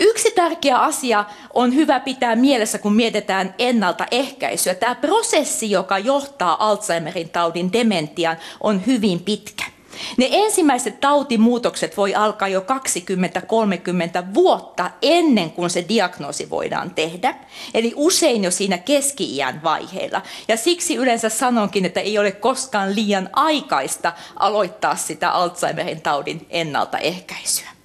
[SPEAKER 5] Yksi tärkeä asia on hyvä pitää mielessä, kun mietitään ennaltaehkäisyä. Tämä prosessi, joka johtaa Alzheimerin taudin dementiaan, on hyvin pitkä. Ne ensimmäiset tautimuutokset voi alkaa jo 20-30 vuotta ennen kuin se diagnoosi voidaan tehdä. Eli usein jo siinä keski-iän vaiheilla. Ja siksi yleensä sanonkin, että ei ole koskaan liian aikaista aloittaa sitä Alzheimerin taudin ennaltaehkäisyä.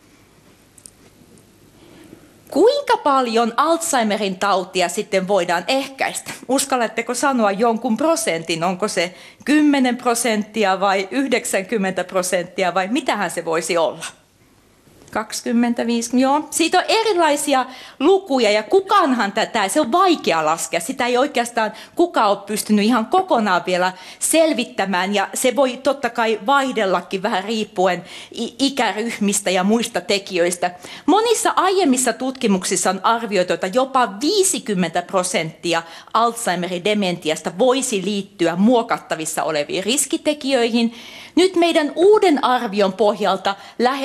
[SPEAKER 5] Kuinka paljon Alzheimerin tautia sitten voidaan ehkäistä? Uskallatteko sanoa jonkun prosentin? Onko se 10 prosenttia vai 90 prosenttia vai mitähän se voisi olla? 25, joo. Siitä on erilaisia lukuja ja kukaanhan tätä, se on vaikea laskea. Sitä ei oikeastaan kukaan ole pystynyt ihan kokonaan vielä selvittämään ja se voi totta kai vaihdellakin vähän riippuen ikäryhmistä ja muista tekijöistä. Monissa aiemmissa tutkimuksissa on arvioitu, että jopa 50 prosenttia Alzheimerin dementiasta voisi liittyä muokattavissa oleviin riskitekijöihin. Nyt meidän uuden arvion pohjalta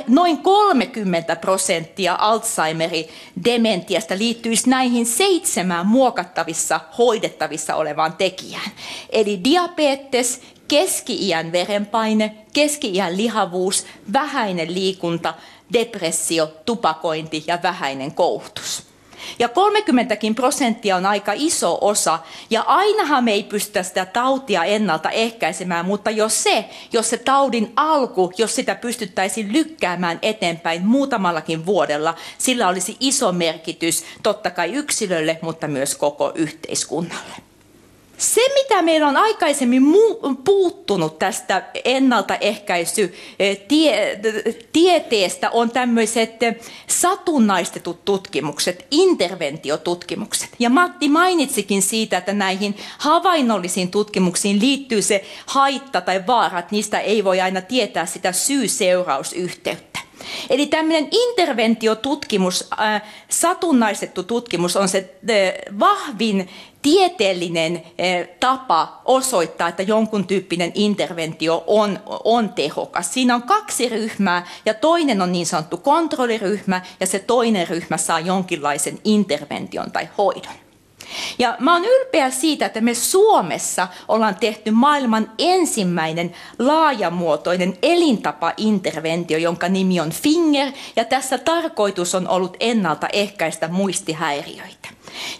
[SPEAKER 5] noin 30 prosenttia Alzheimerin dementiasta liittyisi näihin seitsemään muokattavissa, hoidettavissa olevaan tekijään. Eli diabetes, keski-iän verenpaine, keski-iän lihavuus, vähäinen liikunta, depressio, tupakointi ja vähäinen koulutus. Ja 30 prosenttia on aika iso osa, ja ainahan me ei pystytä sitä tautia ennaltaehkäisemään, mutta jos se, jos se taudin alku, jos sitä pystyttäisiin lykkäämään eteenpäin muutamallakin vuodella, sillä olisi iso merkitys totta kai yksilölle, mutta myös koko yhteiskunnalle. Se, mitä meillä on aikaisemmin puuttunut tästä ennaltaehkäisytieteestä, eh, on tämmöiset satunnaistetut tutkimukset, interventiotutkimukset. Ja Matti mainitsikin siitä, että näihin havainnollisiin tutkimuksiin liittyy se haitta tai vaara, että niistä ei voi aina tietää sitä syy-seurausyhteyttä. Eli tämmöinen interventiotutkimus, äh, satunnaistettu tutkimus on se äh, vahvin tieteellinen äh, tapa osoittaa, että jonkun tyyppinen interventio on, on tehokas. Siinä on kaksi ryhmää ja toinen on niin sanottu kontrolliryhmä ja se toinen ryhmä saa jonkinlaisen intervention tai hoidon. Ja mä oon ylpeä siitä, että me Suomessa ollaan tehty maailman ensimmäinen laajamuotoinen elintapainterventio, jonka nimi on Finger, ja tässä tarkoitus on ollut ennaltaehkäistä muistihäiriöitä.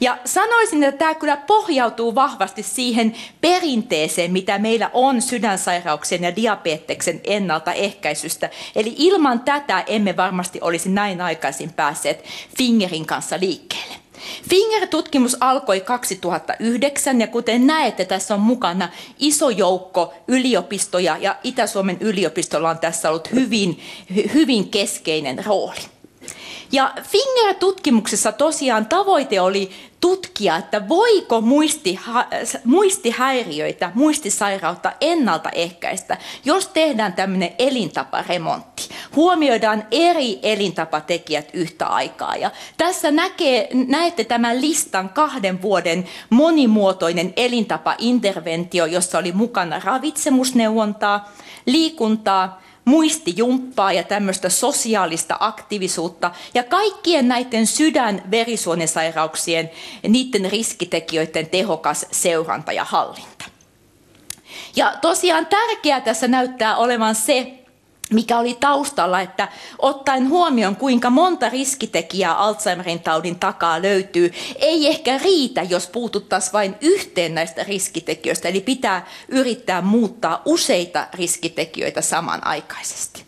[SPEAKER 5] Ja sanoisin, että tämä kyllä pohjautuu vahvasti siihen perinteeseen, mitä meillä on sydänsairauksien ja diabeteksen ennaltaehkäisystä. Eli ilman tätä emme varmasti olisi näin aikaisin päässeet Fingerin kanssa liikkeelle. Finger-tutkimus alkoi 2009 ja kuten näette, tässä on mukana iso joukko yliopistoja ja Itä-Suomen yliopistolla on tässä ollut hyvin, hyvin keskeinen rooli. Ja Finger-tutkimuksessa tosiaan tavoite oli tutkia, että voiko muistiha- muistihäiriöitä, muistisairautta ennaltaehkäistä, jos tehdään tämmöinen elintaparemontti. huomioidaan eri elintapatekijät yhtä aikaa. Ja tässä näkee, näette tämän listan kahden vuoden monimuotoinen elintapainterventio, jossa oli mukana ravitsemusneuvontaa, liikuntaa, muistijumppaa ja tämmöistä sosiaalista aktiivisuutta ja kaikkien näiden sydän verisuonesairauksien niiden riskitekijöiden tehokas seuranta ja hallinta. Ja tosiaan tärkeää tässä näyttää olevan se, mikä oli taustalla, että ottaen huomioon kuinka monta riskitekijää Alzheimerin taudin takaa löytyy, ei ehkä riitä, jos puututtaisiin vain yhteen näistä riskitekijöistä, eli pitää yrittää muuttaa useita riskitekijöitä samanaikaisesti.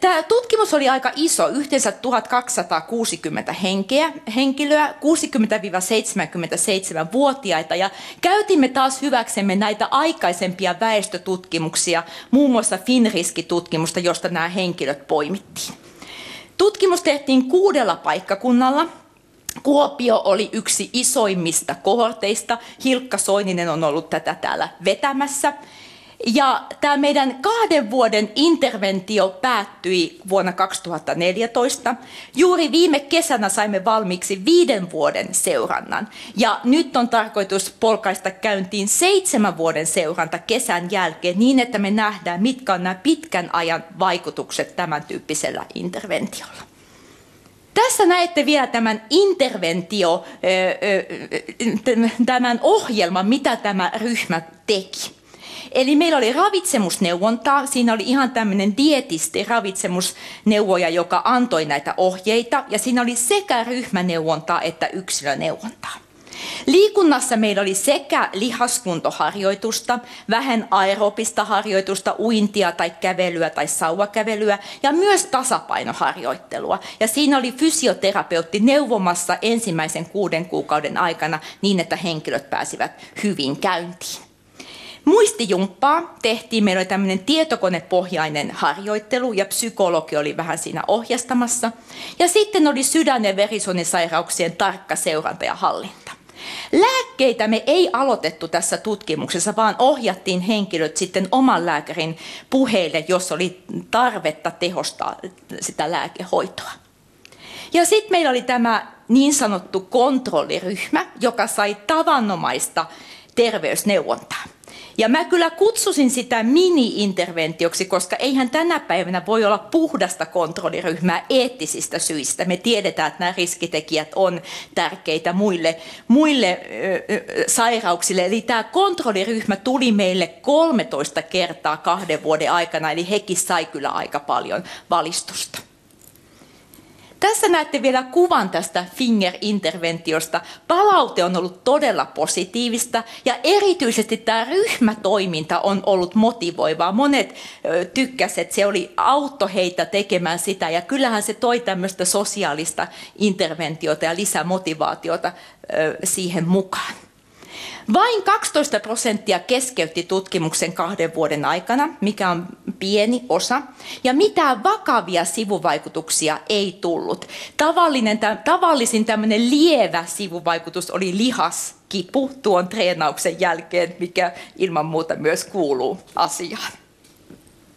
[SPEAKER 5] Tämä tutkimus oli aika iso, yhteensä 1260 henkeä, henkilöä, 60-77-vuotiaita ja käytimme taas hyväksemme näitä aikaisempia väestötutkimuksia, muun muassa Finriski-tutkimusta, josta nämä henkilöt poimittiin. Tutkimus tehtiin kuudella paikkakunnalla. Kuopio oli yksi isoimmista kohorteista. Hilkka Soininen on ollut tätä täällä vetämässä. Ja tämä meidän kahden vuoden interventio päättyi vuonna 2014. Juuri viime kesänä saimme valmiiksi viiden vuoden seurannan. Ja nyt on tarkoitus polkaista käyntiin seitsemän vuoden seuranta kesän jälkeen niin, että me nähdään, mitkä on nämä pitkän ajan vaikutukset tämän tyyppisellä interventiolla. Tässä näette vielä tämän interventio, tämän ohjelman, mitä tämä ryhmä teki. Eli meillä oli ravitsemusneuvontaa, siinä oli ihan tämmöinen dietisti ravitsemusneuvoja, joka antoi näitä ohjeita, ja siinä oli sekä ryhmäneuvontaa että yksilöneuvontaa. Liikunnassa meillä oli sekä lihaskuntoharjoitusta, vähän aerobista harjoitusta, uintia tai kävelyä tai sauvakävelyä ja myös tasapainoharjoittelua. Ja siinä oli fysioterapeutti neuvomassa ensimmäisen kuuden kuukauden aikana niin, että henkilöt pääsivät hyvin käyntiin. Muistijumppaa tehtiin, meillä oli tämmöinen tietokonepohjainen harjoittelu ja psykologi oli vähän siinä ohjastamassa. Ja sitten oli sydän- ja verisuonisairauksien tarkka seuranta ja hallinta. Lääkkeitä me ei aloitettu tässä tutkimuksessa, vaan ohjattiin henkilöt sitten oman lääkärin puheille, jos oli tarvetta tehostaa sitä lääkehoitoa. Ja sitten meillä oli tämä niin sanottu kontrolliryhmä, joka sai tavanomaista terveysneuvontaa. Ja mä kyllä kutsusin sitä mini-interventioksi, koska eihän tänä päivänä voi olla puhdasta kontrolliryhmää eettisistä syistä. Me tiedetään, että nämä riskitekijät on tärkeitä muille, muille ö, sairauksille. Eli tämä kontrolliryhmä tuli meille 13 kertaa kahden vuoden aikana, eli hekin sai kyllä aika paljon valistusta. Tässä näette vielä kuvan tästä Finger-interventiosta. Palaute on ollut todella positiivista ja erityisesti tämä ryhmätoiminta on ollut motivoivaa. Monet tykkäsivät, että se oli auto heitä tekemään sitä ja kyllähän se toi tämmöistä sosiaalista interventiota ja lisämotivaatiota siihen mukaan. Vain 12 prosenttia keskeytti tutkimuksen kahden vuoden aikana, mikä on pieni osa, ja mitään vakavia sivuvaikutuksia ei tullut. Tavallinen, tavallisin tämmöinen lievä sivuvaikutus oli lihaskipu tuon treenauksen jälkeen, mikä ilman muuta myös kuuluu asiaan.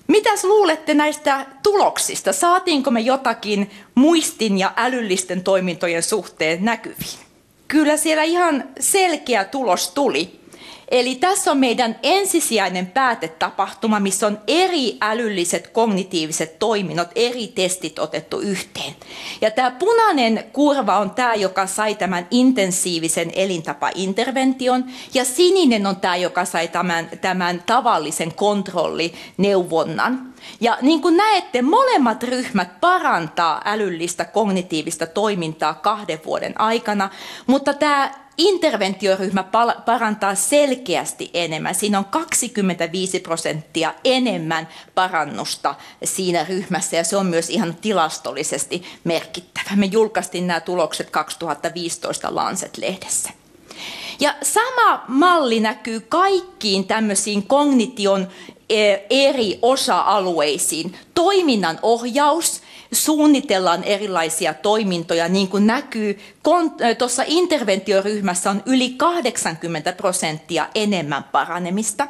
[SPEAKER 5] Mitäs luulette näistä tuloksista? Saatiinko me jotakin muistin ja älyllisten toimintojen suhteen näkyviin? Kyllä siellä ihan selkeä tulos tuli. Eli tässä on meidän ensisijainen päätetapahtuma, missä on eri älylliset kognitiiviset toiminnot, eri testit otettu yhteen. Ja tämä punainen kurva on tämä, joka sai tämän intensiivisen elintapaintervention, ja sininen on tämä, joka sai tämän, tämän tavallisen kontrollineuvonnan. Ja niin kuin näette, molemmat ryhmät parantaa älyllistä kognitiivista toimintaa kahden vuoden aikana, mutta tämä interventioryhmä parantaa selkeästi enemmän. Siinä on 25 prosenttia enemmän parannusta siinä ryhmässä ja se on myös ihan tilastollisesti merkittävä. Me julkaistiin nämä tulokset 2015 Lancet-lehdessä. Ja sama malli näkyy kaikkiin tämmöisiin kognition e, eri osa-alueisiin. Toiminnan ohjaus, suunnitellaan erilaisia toimintoja, niin kuin näkyy tuossa interventioryhmässä on yli 80 prosenttia enemmän paranemista.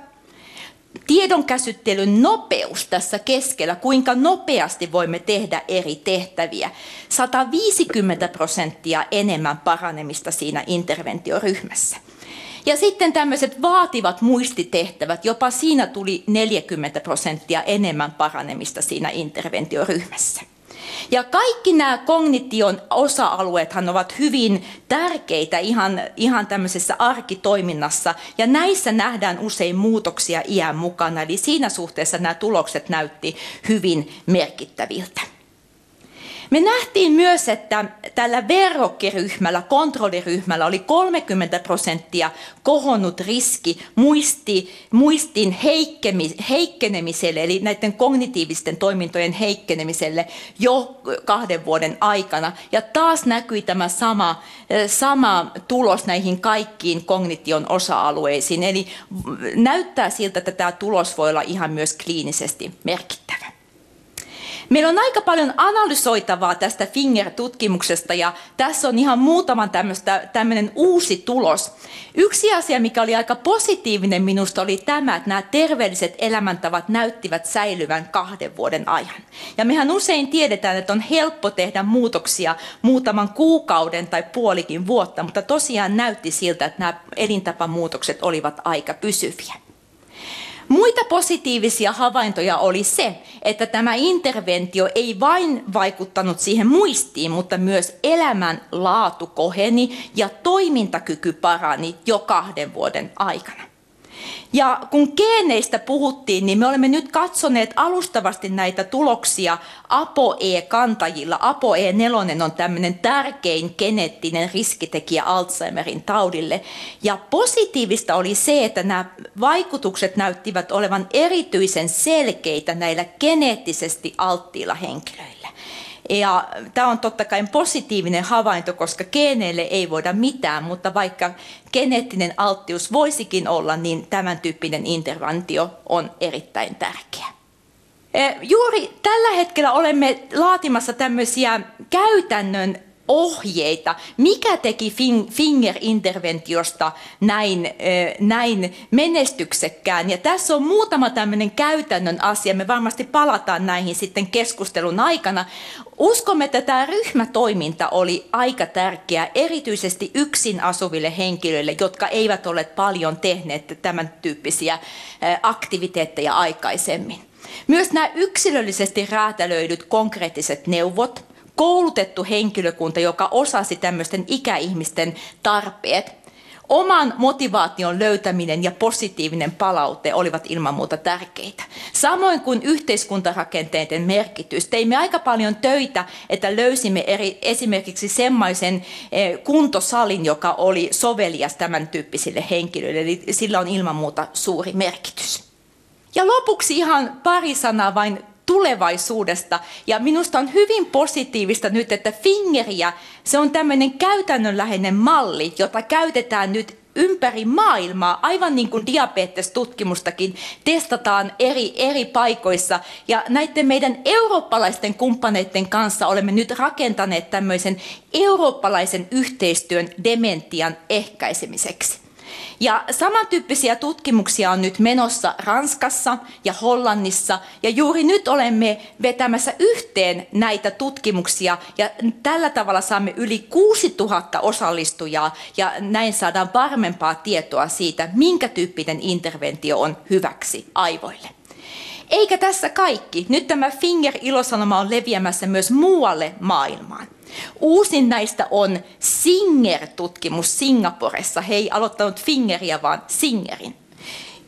[SPEAKER 5] tiedonkäsittelyn nopeus tässä keskellä, kuinka nopeasti voimme tehdä eri tehtäviä. 150 prosenttia enemmän paranemista siinä interventioryhmässä. Ja sitten tämmöiset vaativat muistitehtävät, jopa siinä tuli 40 prosenttia enemmän paranemista siinä interventioryhmässä. Ja kaikki nämä kognition osa-alueethan ovat hyvin tärkeitä ihan, ihan tämmöisessä arkitoiminnassa, ja näissä nähdään usein muutoksia iän mukana, eli siinä suhteessa nämä tulokset näytti hyvin merkittäviltä. Me nähtiin myös, että tällä verrokkiryhmällä, kontrolliryhmällä oli 30 prosenttia kohonnut riski muisti, muistin heikkenemiselle, eli näiden kognitiivisten toimintojen heikkenemiselle jo kahden vuoden aikana. Ja taas näkyi tämä sama, sama tulos näihin kaikkiin kognition osa-alueisiin. Eli näyttää siltä, että tämä tulos voi olla ihan myös kliinisesti merkittävä. Meillä on aika paljon analysoitavaa tästä Finger-tutkimuksesta ja tässä on ihan muutaman tämmöinen uusi tulos. Yksi asia, mikä oli aika positiivinen minusta, oli tämä, että nämä terveelliset elämäntavat näyttivät säilyvän kahden vuoden ajan. Ja mehän usein tiedetään, että on helppo tehdä muutoksia muutaman kuukauden tai puolikin vuotta, mutta tosiaan näytti siltä, että nämä elintapamuutokset olivat aika pysyviä. Muita positiivisia havaintoja oli se, että tämä interventio ei vain vaikuttanut siihen muistiin, mutta myös elämän laatu koheni ja toimintakyky parani jo kahden vuoden aikana. Ja kun geeneistä puhuttiin, niin me olemme nyt katsoneet alustavasti näitä tuloksia ApoE-kantajilla. ApoE4 on tämmöinen tärkein geneettinen riskitekijä Alzheimerin taudille. Ja positiivista oli se, että nämä vaikutukset näyttivät olevan erityisen selkeitä näillä geneettisesti alttiilla henkilöillä. Ja tämä on totta kai positiivinen havainto, koska geeneille ei voida mitään, mutta vaikka geneettinen alttius voisikin olla, niin tämän tyyppinen interventio on erittäin tärkeä. E, juuri tällä hetkellä olemme laatimassa tämmöisiä käytännön ohjeita, mikä teki Finger-interventiosta näin, näin menestyksekkään. Ja tässä on muutama tämmöinen käytännön asia, me varmasti palataan näihin sitten keskustelun aikana. Uskomme, että tämä ryhmätoiminta oli aika tärkeä, erityisesti yksin asuville henkilöille, jotka eivät ole paljon tehneet tämän tyyppisiä aktiviteetteja aikaisemmin. Myös nämä yksilöllisesti räätälöidyt konkreettiset neuvot, koulutettu henkilökunta, joka osasi tämmöisten ikäihmisten tarpeet. Oman motivaation löytäminen ja positiivinen palaute olivat ilman muuta tärkeitä. Samoin kuin yhteiskuntarakenteiden merkitys. Teimme aika paljon töitä, että löysimme eri, esimerkiksi semmoisen eh, kuntosalin, joka oli sovelias tämän tyyppisille henkilöille. Eli sillä on ilman muuta suuri merkitys. Ja lopuksi ihan pari sanaa vain tulevaisuudesta. Ja minusta on hyvin positiivista nyt, että Fingeriä, se on tämmöinen käytännönläheinen malli, jota käytetään nyt ympäri maailmaa, aivan niin kuin diabetestutkimustakin testataan eri, eri paikoissa. Ja näiden meidän eurooppalaisten kumppaneiden kanssa olemme nyt rakentaneet tämmöisen eurooppalaisen yhteistyön dementian ehkäisemiseksi. Ja samantyyppisiä tutkimuksia on nyt menossa Ranskassa ja Hollannissa. Ja juuri nyt olemme vetämässä yhteen näitä tutkimuksia. Ja tällä tavalla saamme yli 6000 osallistujaa. Ja näin saadaan varmempaa tietoa siitä, minkä tyyppinen interventio on hyväksi aivoille. Eikä tässä kaikki. Nyt tämä Finger-ilosanoma on leviämässä myös muualle maailmaan. Uusin näistä on Singer-tutkimus Singaporessa. He ei aloittanut Fingeria, vaan Singerin.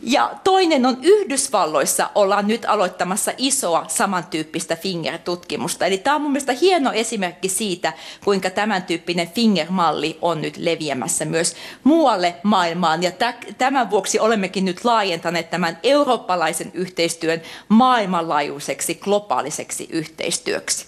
[SPEAKER 5] Ja toinen on Yhdysvalloissa ollaan nyt aloittamassa isoa samantyyppistä Finger-tutkimusta. Eli tämä on mun mielestä hieno esimerkki siitä, kuinka tämän tyyppinen Finger-malli on nyt leviämässä myös muualle maailmaan. Ja tämän vuoksi olemmekin nyt laajentaneet tämän eurooppalaisen yhteistyön maailmanlaajuiseksi globaaliseksi yhteistyöksi.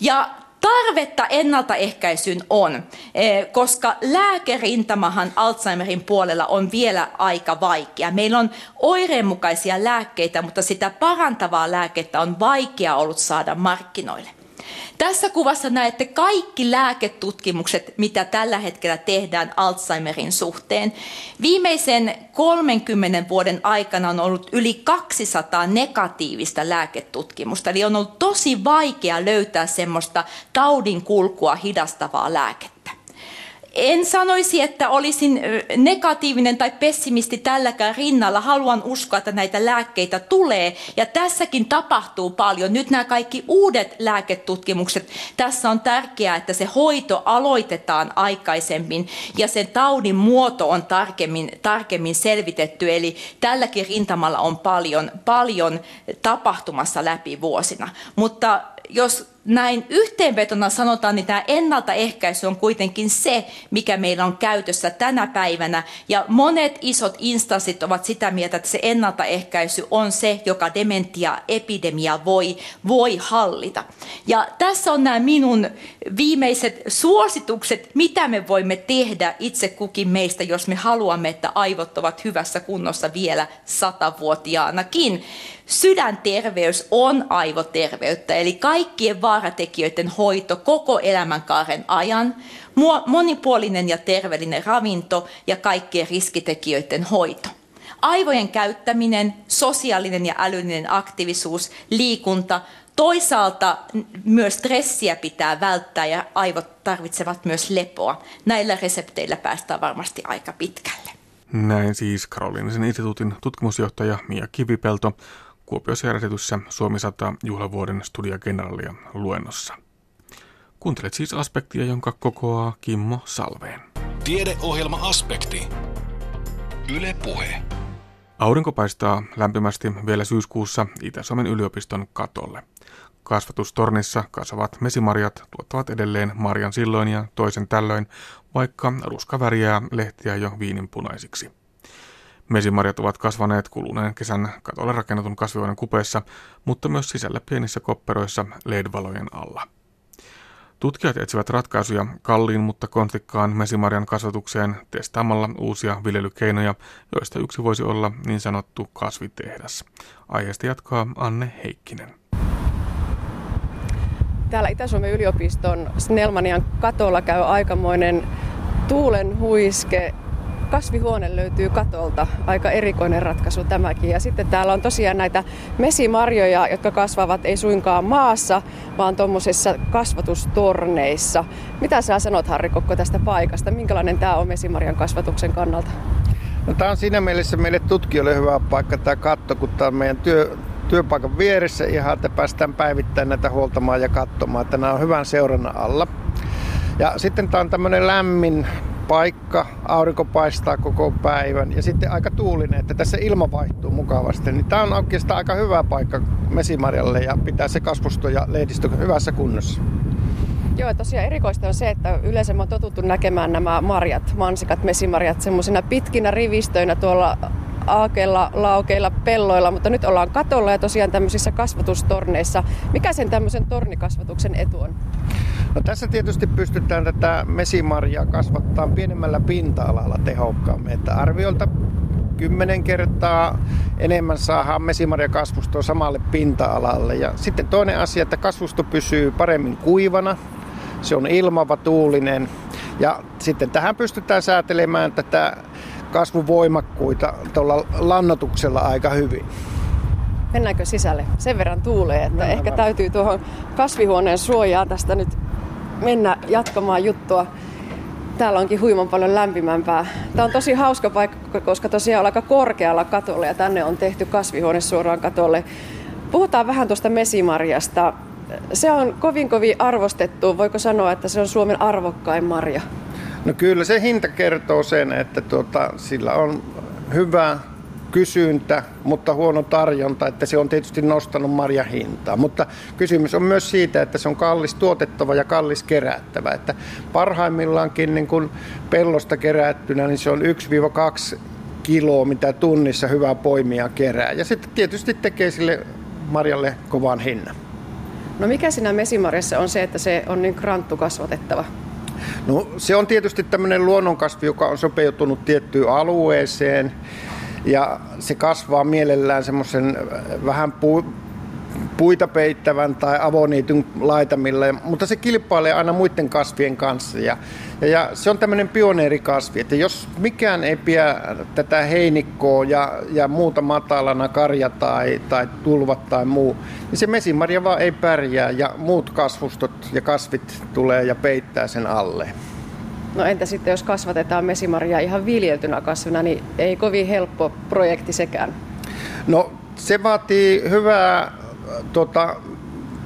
[SPEAKER 5] Ja Tarvetta ennaltaehkäisyyn on, eh, koska lääkerintamahan Alzheimerin puolella on vielä aika vaikea. Meillä on oireenmukaisia lääkkeitä, mutta sitä parantavaa lääkettä on vaikea ollut saada markkinoille. Tässä kuvassa näette kaikki lääketutkimukset, mitä tällä hetkellä tehdään Alzheimerin suhteen. Viimeisen 30 vuoden aikana on ollut yli 200 negatiivista lääketutkimusta, eli on ollut tosi vaikea löytää semmoista taudin kulkua hidastavaa lääkettä. En sanoisi, että olisin negatiivinen tai pessimisti tälläkään rinnalla. Haluan uskoa, että näitä lääkkeitä tulee. Ja tässäkin tapahtuu paljon. Nyt nämä kaikki uudet lääketutkimukset. Tässä on tärkeää, että se hoito aloitetaan aikaisemmin ja sen taudin muoto on tarkemmin, tarkemmin selvitetty. Eli tälläkin rintamalla on paljon, paljon tapahtumassa läpi vuosina. Mutta jos näin yhteenvetona sanotaan, niin tämä ennaltaehkäisy on kuitenkin se, mikä meillä on käytössä tänä päivänä. Ja monet isot instanssit ovat sitä mieltä, että se ennaltaehkäisy on se, joka dementia-epidemia voi, voi hallita. Ja tässä on nämä minun viimeiset suositukset, mitä me voimme tehdä itse kukin meistä, jos me haluamme, että aivot ovat hyvässä kunnossa vielä satavuotiaanakin. Sydänterveys on aivoterveyttä, eli kaikkien vaaratekijöiden hoito koko elämänkaaren ajan, monipuolinen ja terveellinen ravinto ja kaikkien riskitekijöiden hoito. Aivojen käyttäminen, sosiaalinen ja älyllinen aktiivisuus, liikunta, toisaalta myös stressiä pitää välttää ja aivot tarvitsevat myös lepoa. Näillä resepteillä päästään varmasti aika pitkälle.
[SPEAKER 2] Näin siis Karolinisen instituutin tutkimusjohtaja Mia Kivipelto Kuopiossa järjestetyssä Suomi 100 juhlavuoden Studia Generalia luennossa. Kuuntelet siis aspektia, jonka kokoaa Kimmo Salveen.
[SPEAKER 1] Tiedeohjelma Aspekti. Yle Puhe.
[SPEAKER 2] Aurinko paistaa lämpimästi vielä syyskuussa Itä-Suomen yliopiston katolle. Kasvatustornissa kasvavat mesimarjat tuottavat edelleen marjan silloin ja toisen tällöin, vaikka ruska värjää lehtiä jo viininpunaisiksi. Mesimarjat ovat kasvaneet kuluneen kesän katolle rakennetun kasvihuoneen kupeessa, mutta myös sisällä pienissä kopperoissa LED-valojen alla. Tutkijat etsivät ratkaisuja kalliin, mutta konstikkaan mesimarjan kasvatukseen testaamalla uusia viljelykeinoja, joista yksi voisi olla niin sanottu kasvitehdas. Aiheesta jatkaa Anne Heikkinen.
[SPEAKER 4] Täällä Itä-Suomen yliopiston Snellmanian katolla käy aikamoinen tuulen huiske kasvihuone löytyy katolta. Aika erikoinen ratkaisu tämäkin. Ja sitten täällä on tosiaan näitä mesimarjoja, jotka kasvavat ei suinkaan maassa, vaan tuommoisissa kasvatustorneissa. Mitä sä sanot Harri Kokko tästä paikasta? Minkälainen tämä on mesimarjan kasvatuksen kannalta?
[SPEAKER 6] No, tämä on siinä mielessä meille tutkijoille hyvä paikka tämä katto, kun tämä on meidän työ, työpaikan vieressä ihan, että päästään päivittäin näitä huoltamaan ja katsomaan, että nämä on hyvän seurannan alla. Ja sitten tämä on tämmöinen lämmin paikka, aurinko paistaa koko päivän ja sitten aika tuulinen, että tässä ilma vaihtuu mukavasti. Niin tämä on oikeastaan aika hyvä paikka mesimarjalle ja pitää se kasvusto ja lehdistö hyvässä kunnossa.
[SPEAKER 4] Joo, tosiaan erikoista on se, että yleensä on totuttu näkemään nämä marjat, mansikat, mesimarjat semmoisina pitkinä rivistöinä tuolla aakeilla, laukeilla, pelloilla, mutta nyt ollaan katolla ja tosiaan tämmöisissä kasvatustorneissa. Mikä sen tämmöisen tornikasvatuksen etu on?
[SPEAKER 6] No tässä tietysti pystytään tätä mesimarjaa kasvattaa pienemmällä pinta-alalla tehokkaammin. Että arviolta 10 kertaa enemmän saadaan mesimarja kasvustoa samalle pinta-alalle. Ja sitten toinen asia, että kasvusto pysyy paremmin kuivana, se on ilmava, tuulinen. Ja sitten tähän pystytään säätelemään tätä kasvuvoimakkuita tuolla lannotuksella aika hyvin.
[SPEAKER 4] Mennäänkö sisälle? Sen verran tuulee, että Mennään ehkä täytyy tuohon kasvihuoneen suojaan tästä nyt mennä jatkamaan juttua. Täällä onkin huiman paljon lämpimämpää. Tämä on tosi hauska paikka, koska tosiaan on aika korkealla katolla ja tänne on tehty kasvihuone suoraan katolle. Puhutaan vähän tuosta mesimarjasta. Se on kovin kovin arvostettu. Voiko sanoa, että se on Suomen arvokkain marja?
[SPEAKER 6] No kyllä se hinta kertoo sen, että tuota, sillä on hyvä kysyntä, mutta huono tarjonta, että se on tietysti nostanut marjan hintaa. Mutta kysymys on myös siitä, että se on kallis tuotettava ja kallis kerättävä. Että parhaimmillaankin niin kun pellosta kerättynä, niin se on 1-2 kiloa, mitä tunnissa hyvää poimia kerää. Ja sitten tietysti tekee sille marjalle kovan hinnan.
[SPEAKER 4] No mikä siinä mesimarjassa on se, että se on niin kranttu kasvatettava?
[SPEAKER 6] No se on tietysti tämmöinen luonnonkasvi, joka on sopeutunut tiettyyn alueeseen. Ja se kasvaa mielellään semmoisen vähän pu, puita peittävän tai avoniityn laitamille, mutta se kilpailee aina muiden kasvien kanssa. Ja, ja, ja se on tämmöinen pioneerikasvi, että jos mikään ei pidä tätä heinikkoa ja, ja muuta matalana, karja tai, tai tulvat tai muu, niin se mesimarja vaan ei pärjää ja muut kasvustot ja kasvit tulee ja peittää sen alle.
[SPEAKER 4] No entä sitten, jos kasvatetaan mesimarjaa ihan viljeltynä kasvina, niin ei kovin helppo projekti sekään?
[SPEAKER 6] No se vaatii hyvää tota,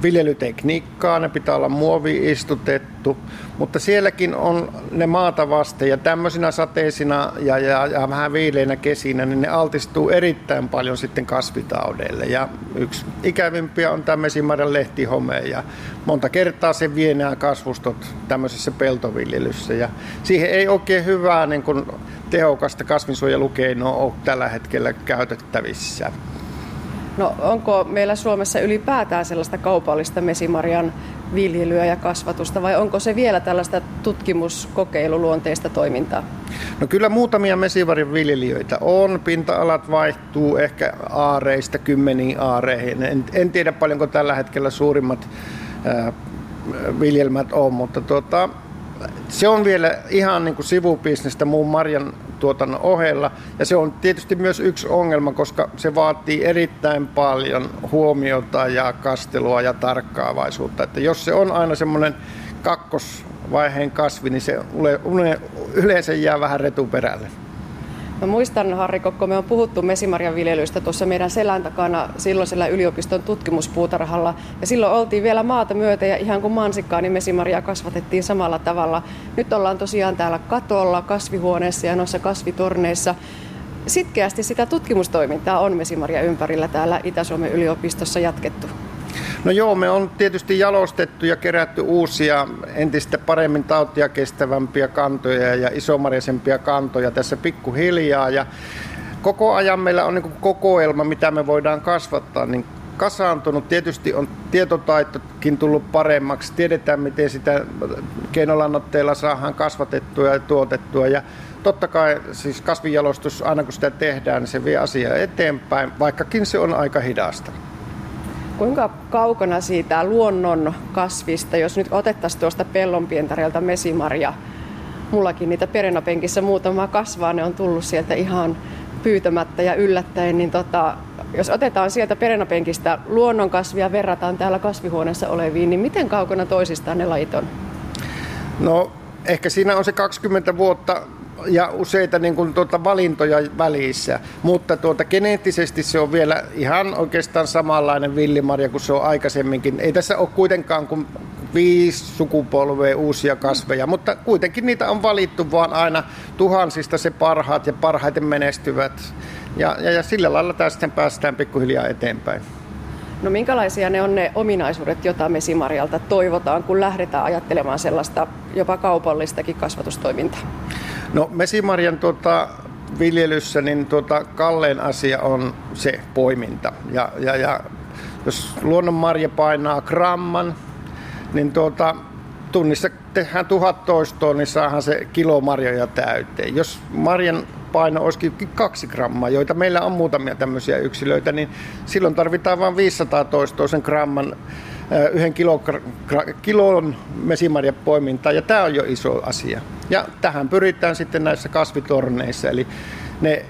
[SPEAKER 6] viljelytekniikkaa, ne pitää olla muovi-istutettu, mutta sielläkin on ne maata vasten ja tämmöisinä sateisina ja, ja, ja vähän viileinä kesinä, niin ne altistuu erittäin paljon sitten kasvitaudeille. Ja yksi ikävimpiä on tämä esimerkiksi lehtihome ja monta kertaa se vie nämä kasvustot tämmöisessä peltoviljelyssä ja siihen ei oikein hyvää niin kuin tehokasta kasvinsuojelukeinoa ole tällä hetkellä käytettävissä.
[SPEAKER 4] No onko meillä Suomessa ylipäätään sellaista kaupallista mesimarjan viljelyä ja kasvatusta vai onko se vielä tällaista tutkimuskokeiluluonteista toimintaa?
[SPEAKER 6] No kyllä muutamia mesimarjan viljelijöitä on. Pinta-alat vaihtuu ehkä aareista kymmeniin aareihin. En, en tiedä paljonko tällä hetkellä suurimmat ää, viljelmät on, mutta tuota, se on vielä ihan niin kuin sivubisnestä muun marjan tuotannon ohella. Ja se on tietysti myös yksi ongelma, koska se vaatii erittäin paljon huomiota ja kastelua ja tarkkaavaisuutta. Että jos se on aina semmoinen kakkosvaiheen kasvi, niin se yleensä jää vähän retuperälle.
[SPEAKER 4] Mä muistan, Harri Kokko, me on puhuttu mesimarjan viljelystä tuossa meidän selän takana silloisella yliopiston tutkimuspuutarhalla. Ja silloin oltiin vielä maata myötä ja ihan kuin mansikkaa, niin mesimarjaa kasvatettiin samalla tavalla. Nyt ollaan tosiaan täällä katolla, kasvihuoneessa ja noissa kasvitorneissa. Sitkeästi sitä tutkimustoimintaa on mesimarja ympärillä täällä Itä-Suomen yliopistossa jatkettu.
[SPEAKER 6] No joo, me on tietysti jalostettu ja kerätty uusia entistä paremmin tautia kestävämpiä kantoja ja isomarjaisempia kantoja tässä pikkuhiljaa. Ja koko ajan meillä on niin kokoelma, mitä me voidaan kasvattaa, niin kasaantunut. Tietysti on tietotaitokin tullut paremmaksi. Tiedetään, miten sitä keinolannoitteilla saadaan kasvatettua ja tuotettua. Ja totta kai siis kasvijalostus, aina kun sitä tehdään, niin se vie asiaa eteenpäin, vaikkakin se on aika hidasta.
[SPEAKER 4] Kuinka kaukana siitä luonnon kasvista, jos nyt otettaisiin tuosta pellonpientareelta mesimarja, mullakin niitä perenapenkissä muutama kasvaa, ne on tullut sieltä ihan pyytämättä ja yllättäen, niin tota, jos otetaan sieltä perenapenkistä luonnonkasvia, verrataan täällä kasvihuoneessa oleviin, niin miten kaukana toisistaan ne lajit on?
[SPEAKER 6] No ehkä siinä on se 20 vuotta ja useita niin kuin, tuota, valintoja välissä, mutta tuota, geneettisesti se on vielä ihan oikeastaan samanlainen villimarja kuin se on aikaisemminkin. Ei tässä ole kuitenkaan kuin viisi sukupolvea uusia kasveja, mutta kuitenkin niitä on valittu vaan aina tuhansista se parhaat ja parhaiten menestyvät. Ja, ja, ja sillä lailla tästä päästään pikkuhiljaa eteenpäin.
[SPEAKER 4] No minkälaisia ne on ne ominaisuudet, joita mesimarjalta toivotaan, kun lähdetään ajattelemaan sellaista jopa kaupallistakin kasvatustoimintaa?
[SPEAKER 6] No mesimarjan tuota, viljelyssä niin tuota, kallein asia on se poiminta. Ja, ja, ja jos luonnonmarja painaa gramman, niin tuota, tunnissa tehdään tuhat toistoa, niin saahan se kilo marjoja täyteen. Jos marjan paino olisikin kaksi grammaa, joita meillä on muutamia tämmöisiä yksilöitä, niin silloin tarvitaan vain 500 toistoa sen gramman yhden kilon mesimarjapoimintaa, ja tämä on jo iso asia. Ja tähän pyritään sitten näissä kasvitorneissa, eli ne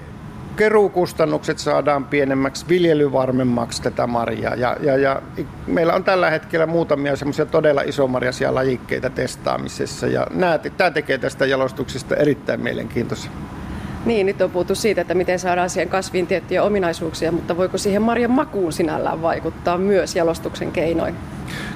[SPEAKER 6] keruukustannukset saadaan pienemmäksi, viljely varmemmaksi tätä marjaa. Ja, ja, ja meillä on tällä hetkellä muutamia semmoisia todella isomarjaisia lajikkeita testaamisessa, ja nämä, tämä tekee tästä jalostuksesta erittäin mielenkiintoista.
[SPEAKER 4] Niin, nyt on puhuttu siitä, että miten saadaan siihen kasviin tiettyjä ominaisuuksia, mutta voiko siihen marjan makuun sinällään vaikuttaa myös jalostuksen keinoin?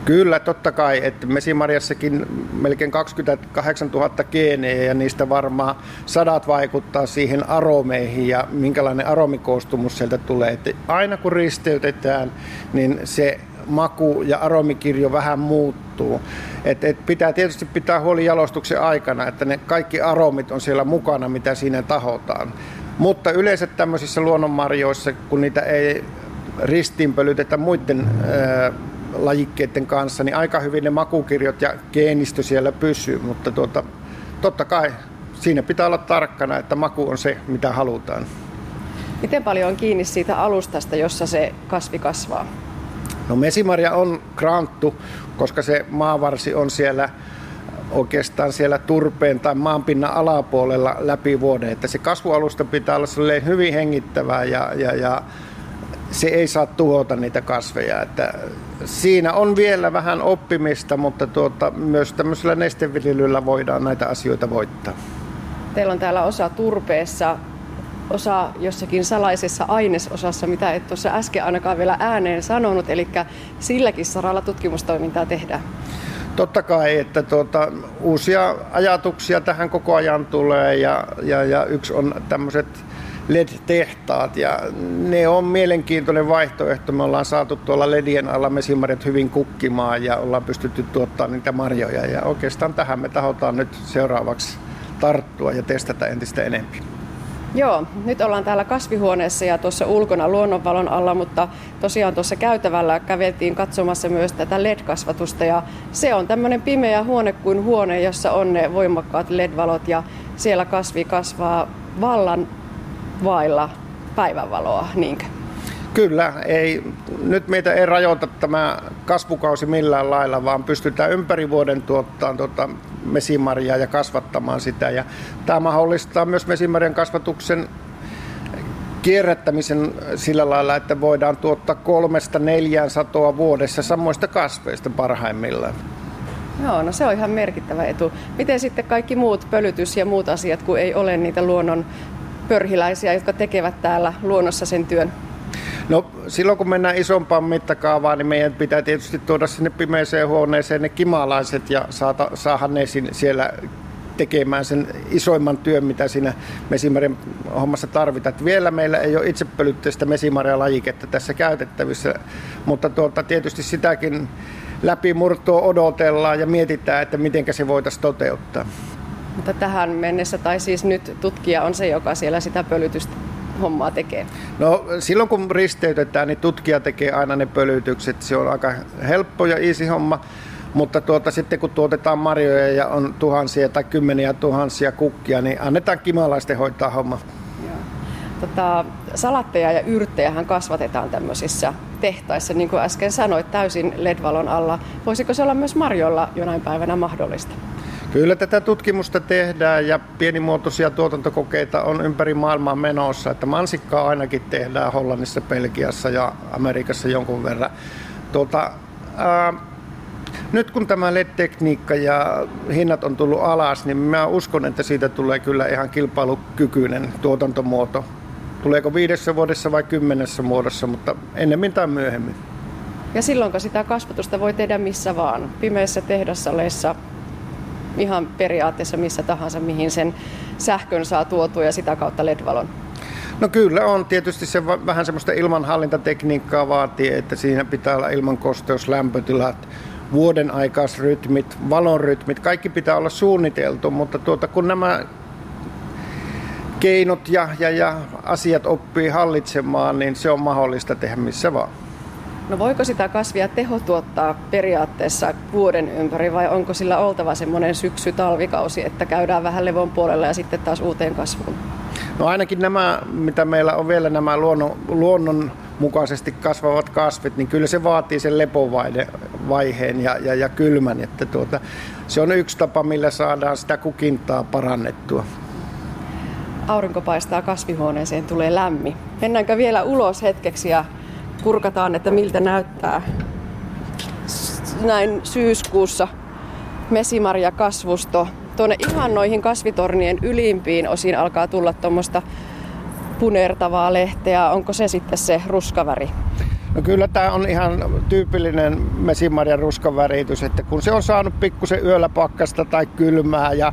[SPEAKER 6] Kyllä, totta kai. Että mesimarjassakin melkein 28 000 geenejä ja niistä varmaan sadat vaikuttaa siihen aromeihin ja minkälainen aromikoostumus sieltä tulee. Että aina kun risteytetään, niin se maku ja aromikirjo vähän muuttuu. Et, et pitää tietysti pitää huoli jalostuksen aikana, että ne kaikki aromit on siellä mukana, mitä siinä tahotaan. Mutta yleensä tämmöisissä luonnonmarjoissa, kun niitä ei ristiinpölytetä muiden ää, lajikkeiden kanssa, niin aika hyvin ne makukirjot ja geenistö siellä pysyy, mutta tuota, totta kai siinä pitää olla tarkkana, että maku on se, mitä halutaan.
[SPEAKER 4] Miten paljon on kiinni siitä alustasta, jossa se kasvi kasvaa?
[SPEAKER 6] No mesimarja on kranttu, koska se maavarsi on siellä oikeastaan siellä turpeen tai maanpinnan alapuolella läpi vuoden. Että se kasvualusta pitää olla hyvin hengittävää ja, ja, ja se ei saa tuhota niitä kasveja. Että siinä on vielä vähän oppimista, mutta tuota, myös tämmöisellä nesteviljelyllä voidaan näitä asioita voittaa.
[SPEAKER 4] Teillä on täällä osa turpeessa, osa jossakin salaisessa ainesosassa, mitä et tuossa äsken ainakaan vielä ääneen sanonut, eli silläkin saralla tutkimustoimintaa tehdään.
[SPEAKER 6] Totta kai, että tuota, uusia ajatuksia tähän koko ajan tulee ja, ja, ja yksi on tämmöiset LED-tehtaat ja ne on mielenkiintoinen vaihtoehto. Me ollaan saatu tuolla LEDien alla mesimarjat hyvin kukkimaan ja ollaan pystytty tuottaa niitä marjoja ja oikeastaan tähän me tahotaan nyt seuraavaksi tarttua ja testata entistä enemmän.
[SPEAKER 4] Joo, nyt ollaan täällä kasvihuoneessa ja tuossa ulkona luonnonvalon alla, mutta tosiaan tuossa käytävällä käveltiin katsomassa myös tätä LED-kasvatusta ja se on tämmöinen pimeä huone kuin huone, jossa on ne voimakkaat LED-valot ja siellä kasvi kasvaa vallan vailla päivänvaloa, niinkö?
[SPEAKER 6] Kyllä, ei, nyt meitä ei rajoita tämä kasvukausi millään lailla, vaan pystytään ympäri vuoden tuottamaan tuota mesimarjaa ja kasvattamaan sitä. Ja tämä mahdollistaa myös mesimarjan kasvatuksen kierrättämisen sillä lailla, että voidaan tuottaa kolmesta neljään satoa vuodessa samoista kasveista parhaimmillaan.
[SPEAKER 4] Joo, no se on ihan merkittävä etu. Miten sitten kaikki muut pölytys ja muut asiat, kun ei ole niitä luonnon pörhiläisiä, jotka tekevät täällä luonnossa sen työn?
[SPEAKER 6] No silloin kun mennään isompaan mittakaavaan, niin meidän pitää tietysti tuoda sinne pimeeseen huoneeseen ne kimalaiset ja saada, saada ne siellä tekemään sen isoimman työn, mitä siinä mesimarjan hommassa tarvitaan. Että vielä meillä ei ole itsepölytteistä lajiketta tässä käytettävissä, mutta tuota, tietysti sitäkin läpimurtoa odotellaan ja mietitään, että miten se voitaisiin toteuttaa.
[SPEAKER 4] Mutta tähän mennessä, tai siis nyt tutkija on se, joka siellä sitä pölytystä hommaa tekee?
[SPEAKER 6] No silloin kun risteytetään, niin tutkija tekee aina ne pölytykset. Se on aika helppo ja easy homma. Mutta tuota, sitten kun tuotetaan marjoja ja on tuhansia tai kymmeniä tuhansia kukkia, niin annetaan kimalaisten hoitaa homma.
[SPEAKER 4] Tota, salatteja ja yrttejähän kasvatetaan tämmöisissä tehtaissa, niin kuin äsken sanoit, täysin ledvalon alla. Voisiko se olla myös marjoilla jonain päivänä mahdollista?
[SPEAKER 6] Kyllä tätä tutkimusta tehdään ja pienimuotoisia tuotantokokeita on ympäri maailmaa menossa. Että mansikkaa ainakin tehdään Hollannissa, Belgiassa ja Amerikassa jonkun verran. Tuota, ää, nyt kun tämä LED-tekniikka ja hinnat on tullut alas, niin mä uskon, että siitä tulee kyllä ihan kilpailukykyinen tuotantomuoto. Tuleeko viidessä vuodessa vai kymmenessä muodossa, mutta ennemmin tai myöhemmin.
[SPEAKER 4] Ja silloin sitä kasvatusta voi tehdä missä vaan, pimeissä tehdassaleissa, ihan periaatteessa missä tahansa, mihin sen sähkön saa tuotua ja sitä kautta LED-valon?
[SPEAKER 6] No kyllä on. Tietysti se vähän semmoista ilmanhallintatekniikkaa vaatii, että siinä pitää olla ilmankosteus, lämpötilat, vuoden aikaisrytmit, valonrytmit, kaikki pitää olla suunniteltu, mutta tuota, kun nämä keinot ja, ja, ja asiat oppii hallitsemaan, niin se on mahdollista tehdä missä vaan.
[SPEAKER 4] No voiko sitä kasvia tehotuottaa periaatteessa vuoden ympäri vai onko sillä oltava semmoinen syksy-talvikausi, että käydään vähän levon puolella ja sitten taas uuteen kasvuun?
[SPEAKER 6] No ainakin nämä, mitä meillä on vielä nämä luonnon, luonnon mukaisesti kasvavat kasvit, niin kyllä se vaatii sen lepovaiheen ja, ja, ja kylmän. Että tuota, se on yksi tapa, millä saadaan sitä kukintaa parannettua.
[SPEAKER 4] Aurinko paistaa kasvihuoneeseen, tulee lämmin. Mennäänkö vielä ulos hetkeksi ja kurkataan, että miltä näyttää näin syyskuussa mesimarja kasvusto. Tuonne ihan noihin kasvitornien ylimpiin osiin alkaa tulla tuommoista punertavaa lehteä. Onko se sitten se ruskaväri?
[SPEAKER 6] No kyllä tämä on ihan tyypillinen mesimarjan ruskaväritys, että kun se on saanut pikkusen yöllä pakkasta tai kylmää ja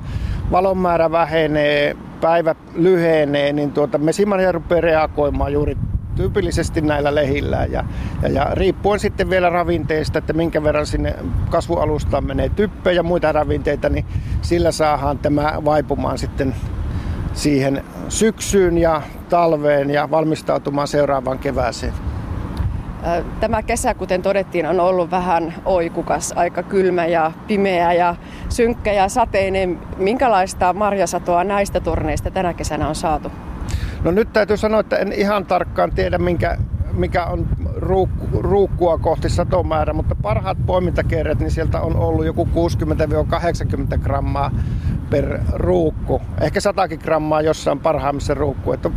[SPEAKER 6] valon määrä vähenee, päivä lyhenee, niin tuota mesimarja rupeaa reagoimaan juuri tyypillisesti näillä lehillä. Ja, ja, ja riippuen sitten vielä ravinteista, että minkä verran sinne kasvualustaan menee typpejä ja muita ravinteita, niin sillä saadaan tämä vaipumaan sitten siihen syksyyn ja talveen ja valmistautumaan seuraavaan kevääseen.
[SPEAKER 4] Tämä kesä, kuten todettiin, on ollut vähän oikukas, aika kylmä ja pimeä ja synkkä ja sateinen. Minkälaista marjasatoa näistä torneista tänä kesänä on saatu?
[SPEAKER 6] No nyt täytyy sanoa, että en ihan tarkkaan tiedä, minkä, mikä on ruukku, ruukkua kohti satomäärä, mutta parhaat poimintakerret, niin sieltä on ollut joku 60-80 grammaa per ruukku. Ehkä 100 grammaa jossain parhaimmissa ruukku. Että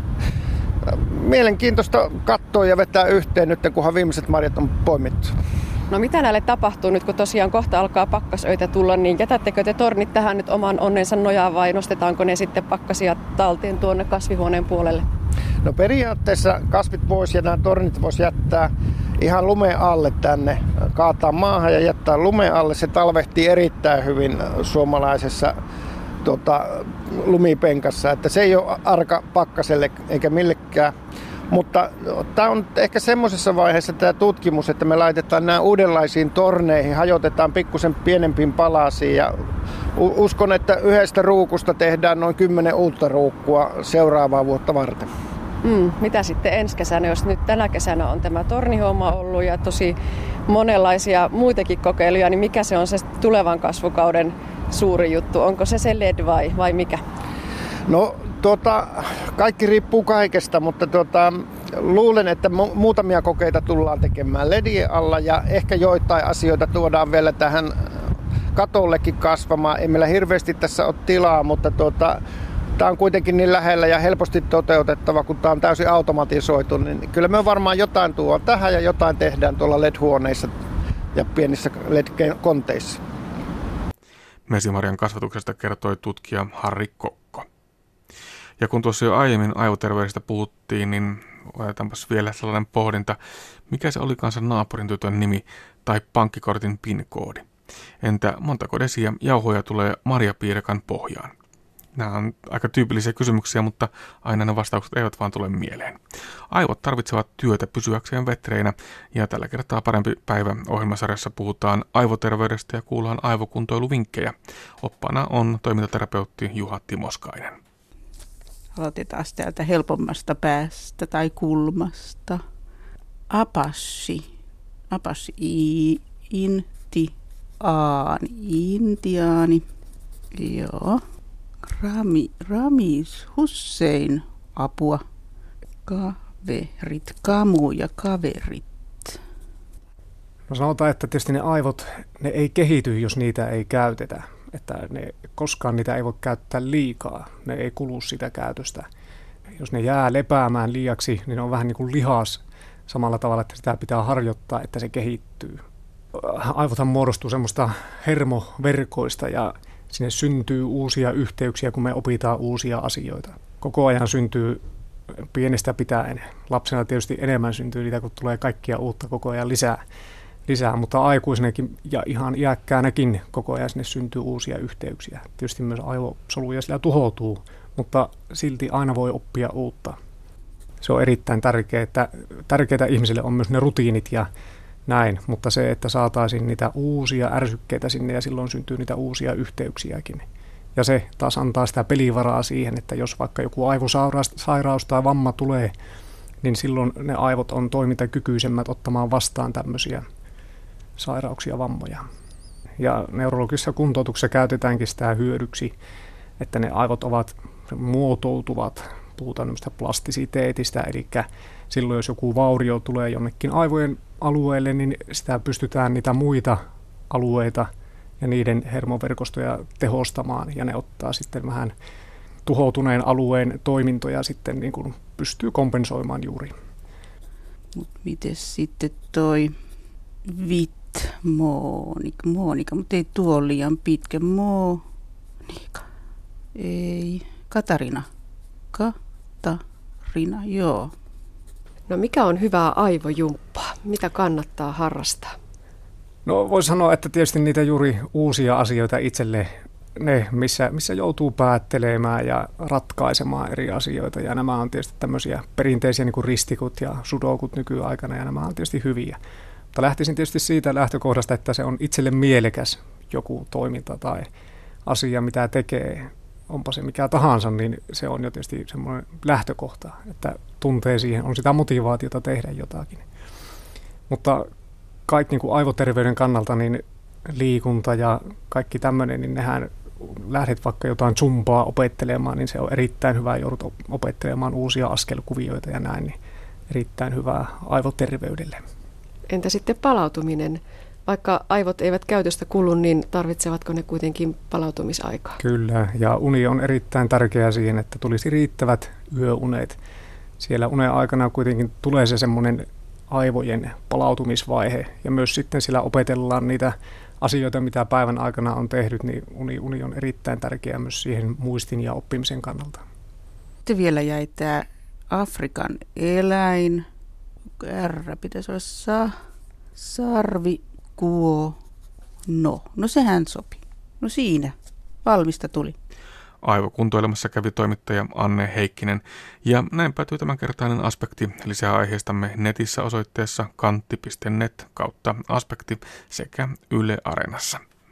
[SPEAKER 6] mielenkiintoista katsoa ja vetää yhteen nyt, kunhan viimeiset marjat on poimittu.
[SPEAKER 4] No mitä näille tapahtuu nyt, kun tosiaan kohta alkaa pakkasöitä tulla, niin jätättekö te tornit tähän nyt oman onnensa nojaan vai nostetaanko ne sitten pakkasia talteen tuonne kasvihuoneen puolelle?
[SPEAKER 6] No periaatteessa kasvit voisi ja nämä tornit voisi jättää ihan lumeen alle tänne, kaataa maahan ja jättää lumeen alle. Se talvehtii erittäin hyvin suomalaisessa tota, lumipenkassa, että se ei ole arka pakkaselle eikä millekään. Mutta tämä on ehkä semmoisessa vaiheessa tämä tutkimus, että me laitetaan nämä uudenlaisiin torneihin, hajotetaan pikkusen pienempiin palasiin ja uskon, että yhdestä ruukusta tehdään noin kymmenen uutta ruukkua seuraavaa vuotta varten.
[SPEAKER 4] Mm, mitä sitten ensi kesänä, jos nyt tänä kesänä on tämä tornihomma ollut ja tosi monenlaisia muitakin kokeiluja, niin mikä se on se tulevan kasvukauden suuri juttu? Onko se se LED vai, vai mikä?
[SPEAKER 6] No tuota, kaikki riippuu kaikesta, mutta tuota, luulen, että mu- muutamia kokeita tullaan tekemään ledien alla ja ehkä joitain asioita tuodaan vielä tähän katollekin kasvamaan. Ei meillä hirveästi tässä ole tilaa, mutta tuota, tämä on kuitenkin niin lähellä ja helposti toteutettava, kun tämä on täysin automatisoitu, niin kyllä me varmaan jotain tuo tähän ja jotain tehdään tuolla LED-huoneissa ja pienissä LED-konteissa.
[SPEAKER 2] Mesimarjan kasvatuksesta kertoi tutkija Harri Kokko. Ja kun tuossa jo aiemmin aivoterveydestä puhuttiin, niin otetaanpas vielä sellainen pohdinta, mikä se oli kanssa naapurin tytön nimi tai pankkikortin PIN-koodi. Entä montako desiä jauhoja tulee marjapiirakan pohjaan? Nämä on aika tyypillisiä kysymyksiä, mutta aina ne vastaukset eivät vaan tule mieleen. Aivot tarvitsevat työtä pysyäkseen vetreinä, ja tällä kertaa parempi päivä ohjelmasarjassa puhutaan aivoterveydestä ja kuullaan aivokuntoiluvinkkejä. Oppana on toimintaterapeutti Juha Timoskainen.
[SPEAKER 7] Aloitetaan täältä helpommasta päästä tai kulmasta. Apassi. Apassi. I, inti. Aani. Intiaani. Joo. Rami, Ramis Hussein apua. Kaverit, kamu ja kaverit.
[SPEAKER 8] No sanotaan, että tietysti ne aivot, ne ei kehity, jos niitä ei käytetä. Että ne, koskaan niitä ei voi käyttää liikaa, ne ei kulu sitä käytöstä. Jos ne jää lepäämään liiaksi, niin ne on vähän niin kuin lihas samalla tavalla, että sitä pitää harjoittaa, että se kehittyy. Aivothan muodostuu semmoista hermoverkoista ja sinne syntyy uusia yhteyksiä, kun me opitaan uusia asioita. Koko ajan syntyy pienestä pitäen. Lapsena tietysti enemmän syntyy niitä, kun tulee kaikkia uutta koko ajan lisää. Lisää mutta aikuisenakin ja ihan iäkkäänäkin koko ajan sinne syntyy uusia yhteyksiä. Tietysti myös aivosoluja sillä tuhoutuu, mutta silti aina voi oppia uutta. Se on erittäin tärkeää, että tärkeää ihmisille on myös ne rutiinit ja näin, mutta se, että saataisiin niitä uusia ärsykkeitä sinne ja silloin syntyy niitä uusia yhteyksiäkin. Ja se taas antaa sitä pelivaraa siihen, että jos vaikka joku aivosairaus tai vamma tulee, niin silloin ne aivot on toimintakykyisemmät ottamaan vastaan tämmöisiä sairauksia, vammoja. Ja neurologisessa kuntoutuksessa käytetäänkin sitä hyödyksi, että ne aivot ovat muotoutuvat, puhutaan plastisiteetistä, eli silloin jos joku vaurio tulee jonnekin aivojen alueelle, niin sitä pystytään niitä muita alueita ja niiden hermoverkostoja tehostamaan ja ne ottaa sitten vähän tuhoutuneen alueen toimintoja sitten niin kuin pystyy kompensoimaan juuri.
[SPEAKER 7] Mut miten sitten toi Vit Monika, Monika, mutta ei tuo liian pitkä. Monika, ei, Katarina, Katarina, joo.
[SPEAKER 4] No mikä on hyvää aivojumppaa? Mitä kannattaa harrastaa?
[SPEAKER 8] No voi sanoa, että tietysti niitä juuri uusia asioita itselle, ne missä, missä joutuu päättelemään ja ratkaisemaan eri asioita. Ja nämä on tietysti tämmöisiä perinteisiä niin kuin ristikut ja sudokut nykyaikana ja nämä on tietysti hyviä. Mutta lähtisin tietysti siitä lähtökohdasta, että se on itselle mielekäs joku toiminta tai asia, mitä tekee onpa se mikä tahansa, niin se on jo tietysti semmoinen lähtökohta, että tuntee siihen, on sitä motivaatiota tehdä jotakin. Mutta kaikki niin kuin aivoterveyden kannalta, niin liikunta ja kaikki tämmöinen, niin nehän lähdet vaikka jotain zumpaa opettelemaan, niin se on erittäin hyvä, joudut opettelemaan uusia askelkuvioita ja näin, niin erittäin hyvää aivoterveydelle.
[SPEAKER 4] Entä sitten palautuminen? Vaikka aivot eivät käytöstä kulu, niin tarvitsevatko ne kuitenkin palautumisaikaa?
[SPEAKER 8] Kyllä, ja uni on erittäin tärkeää siihen, että tulisi riittävät yöunet. Siellä unen aikana kuitenkin tulee se semmoinen aivojen palautumisvaihe, ja myös sitten siellä opetellaan niitä asioita, mitä päivän aikana on tehnyt, niin uni, uni on erittäin tärkeää myös siihen muistin ja oppimisen kannalta.
[SPEAKER 7] Sitten vielä jäi tämä Afrikan eläin. R pitäisi olla sa, sarvi, kuo, no. No sehän sopi. No siinä, valmista tuli.
[SPEAKER 2] Aivokuntoilemassa kävi toimittaja Anne Heikkinen. Ja näin päätyy tämänkertainen aspekti. Lisää aiheistamme netissä osoitteessa kantti.net kautta aspekti sekä Yle Areenassa.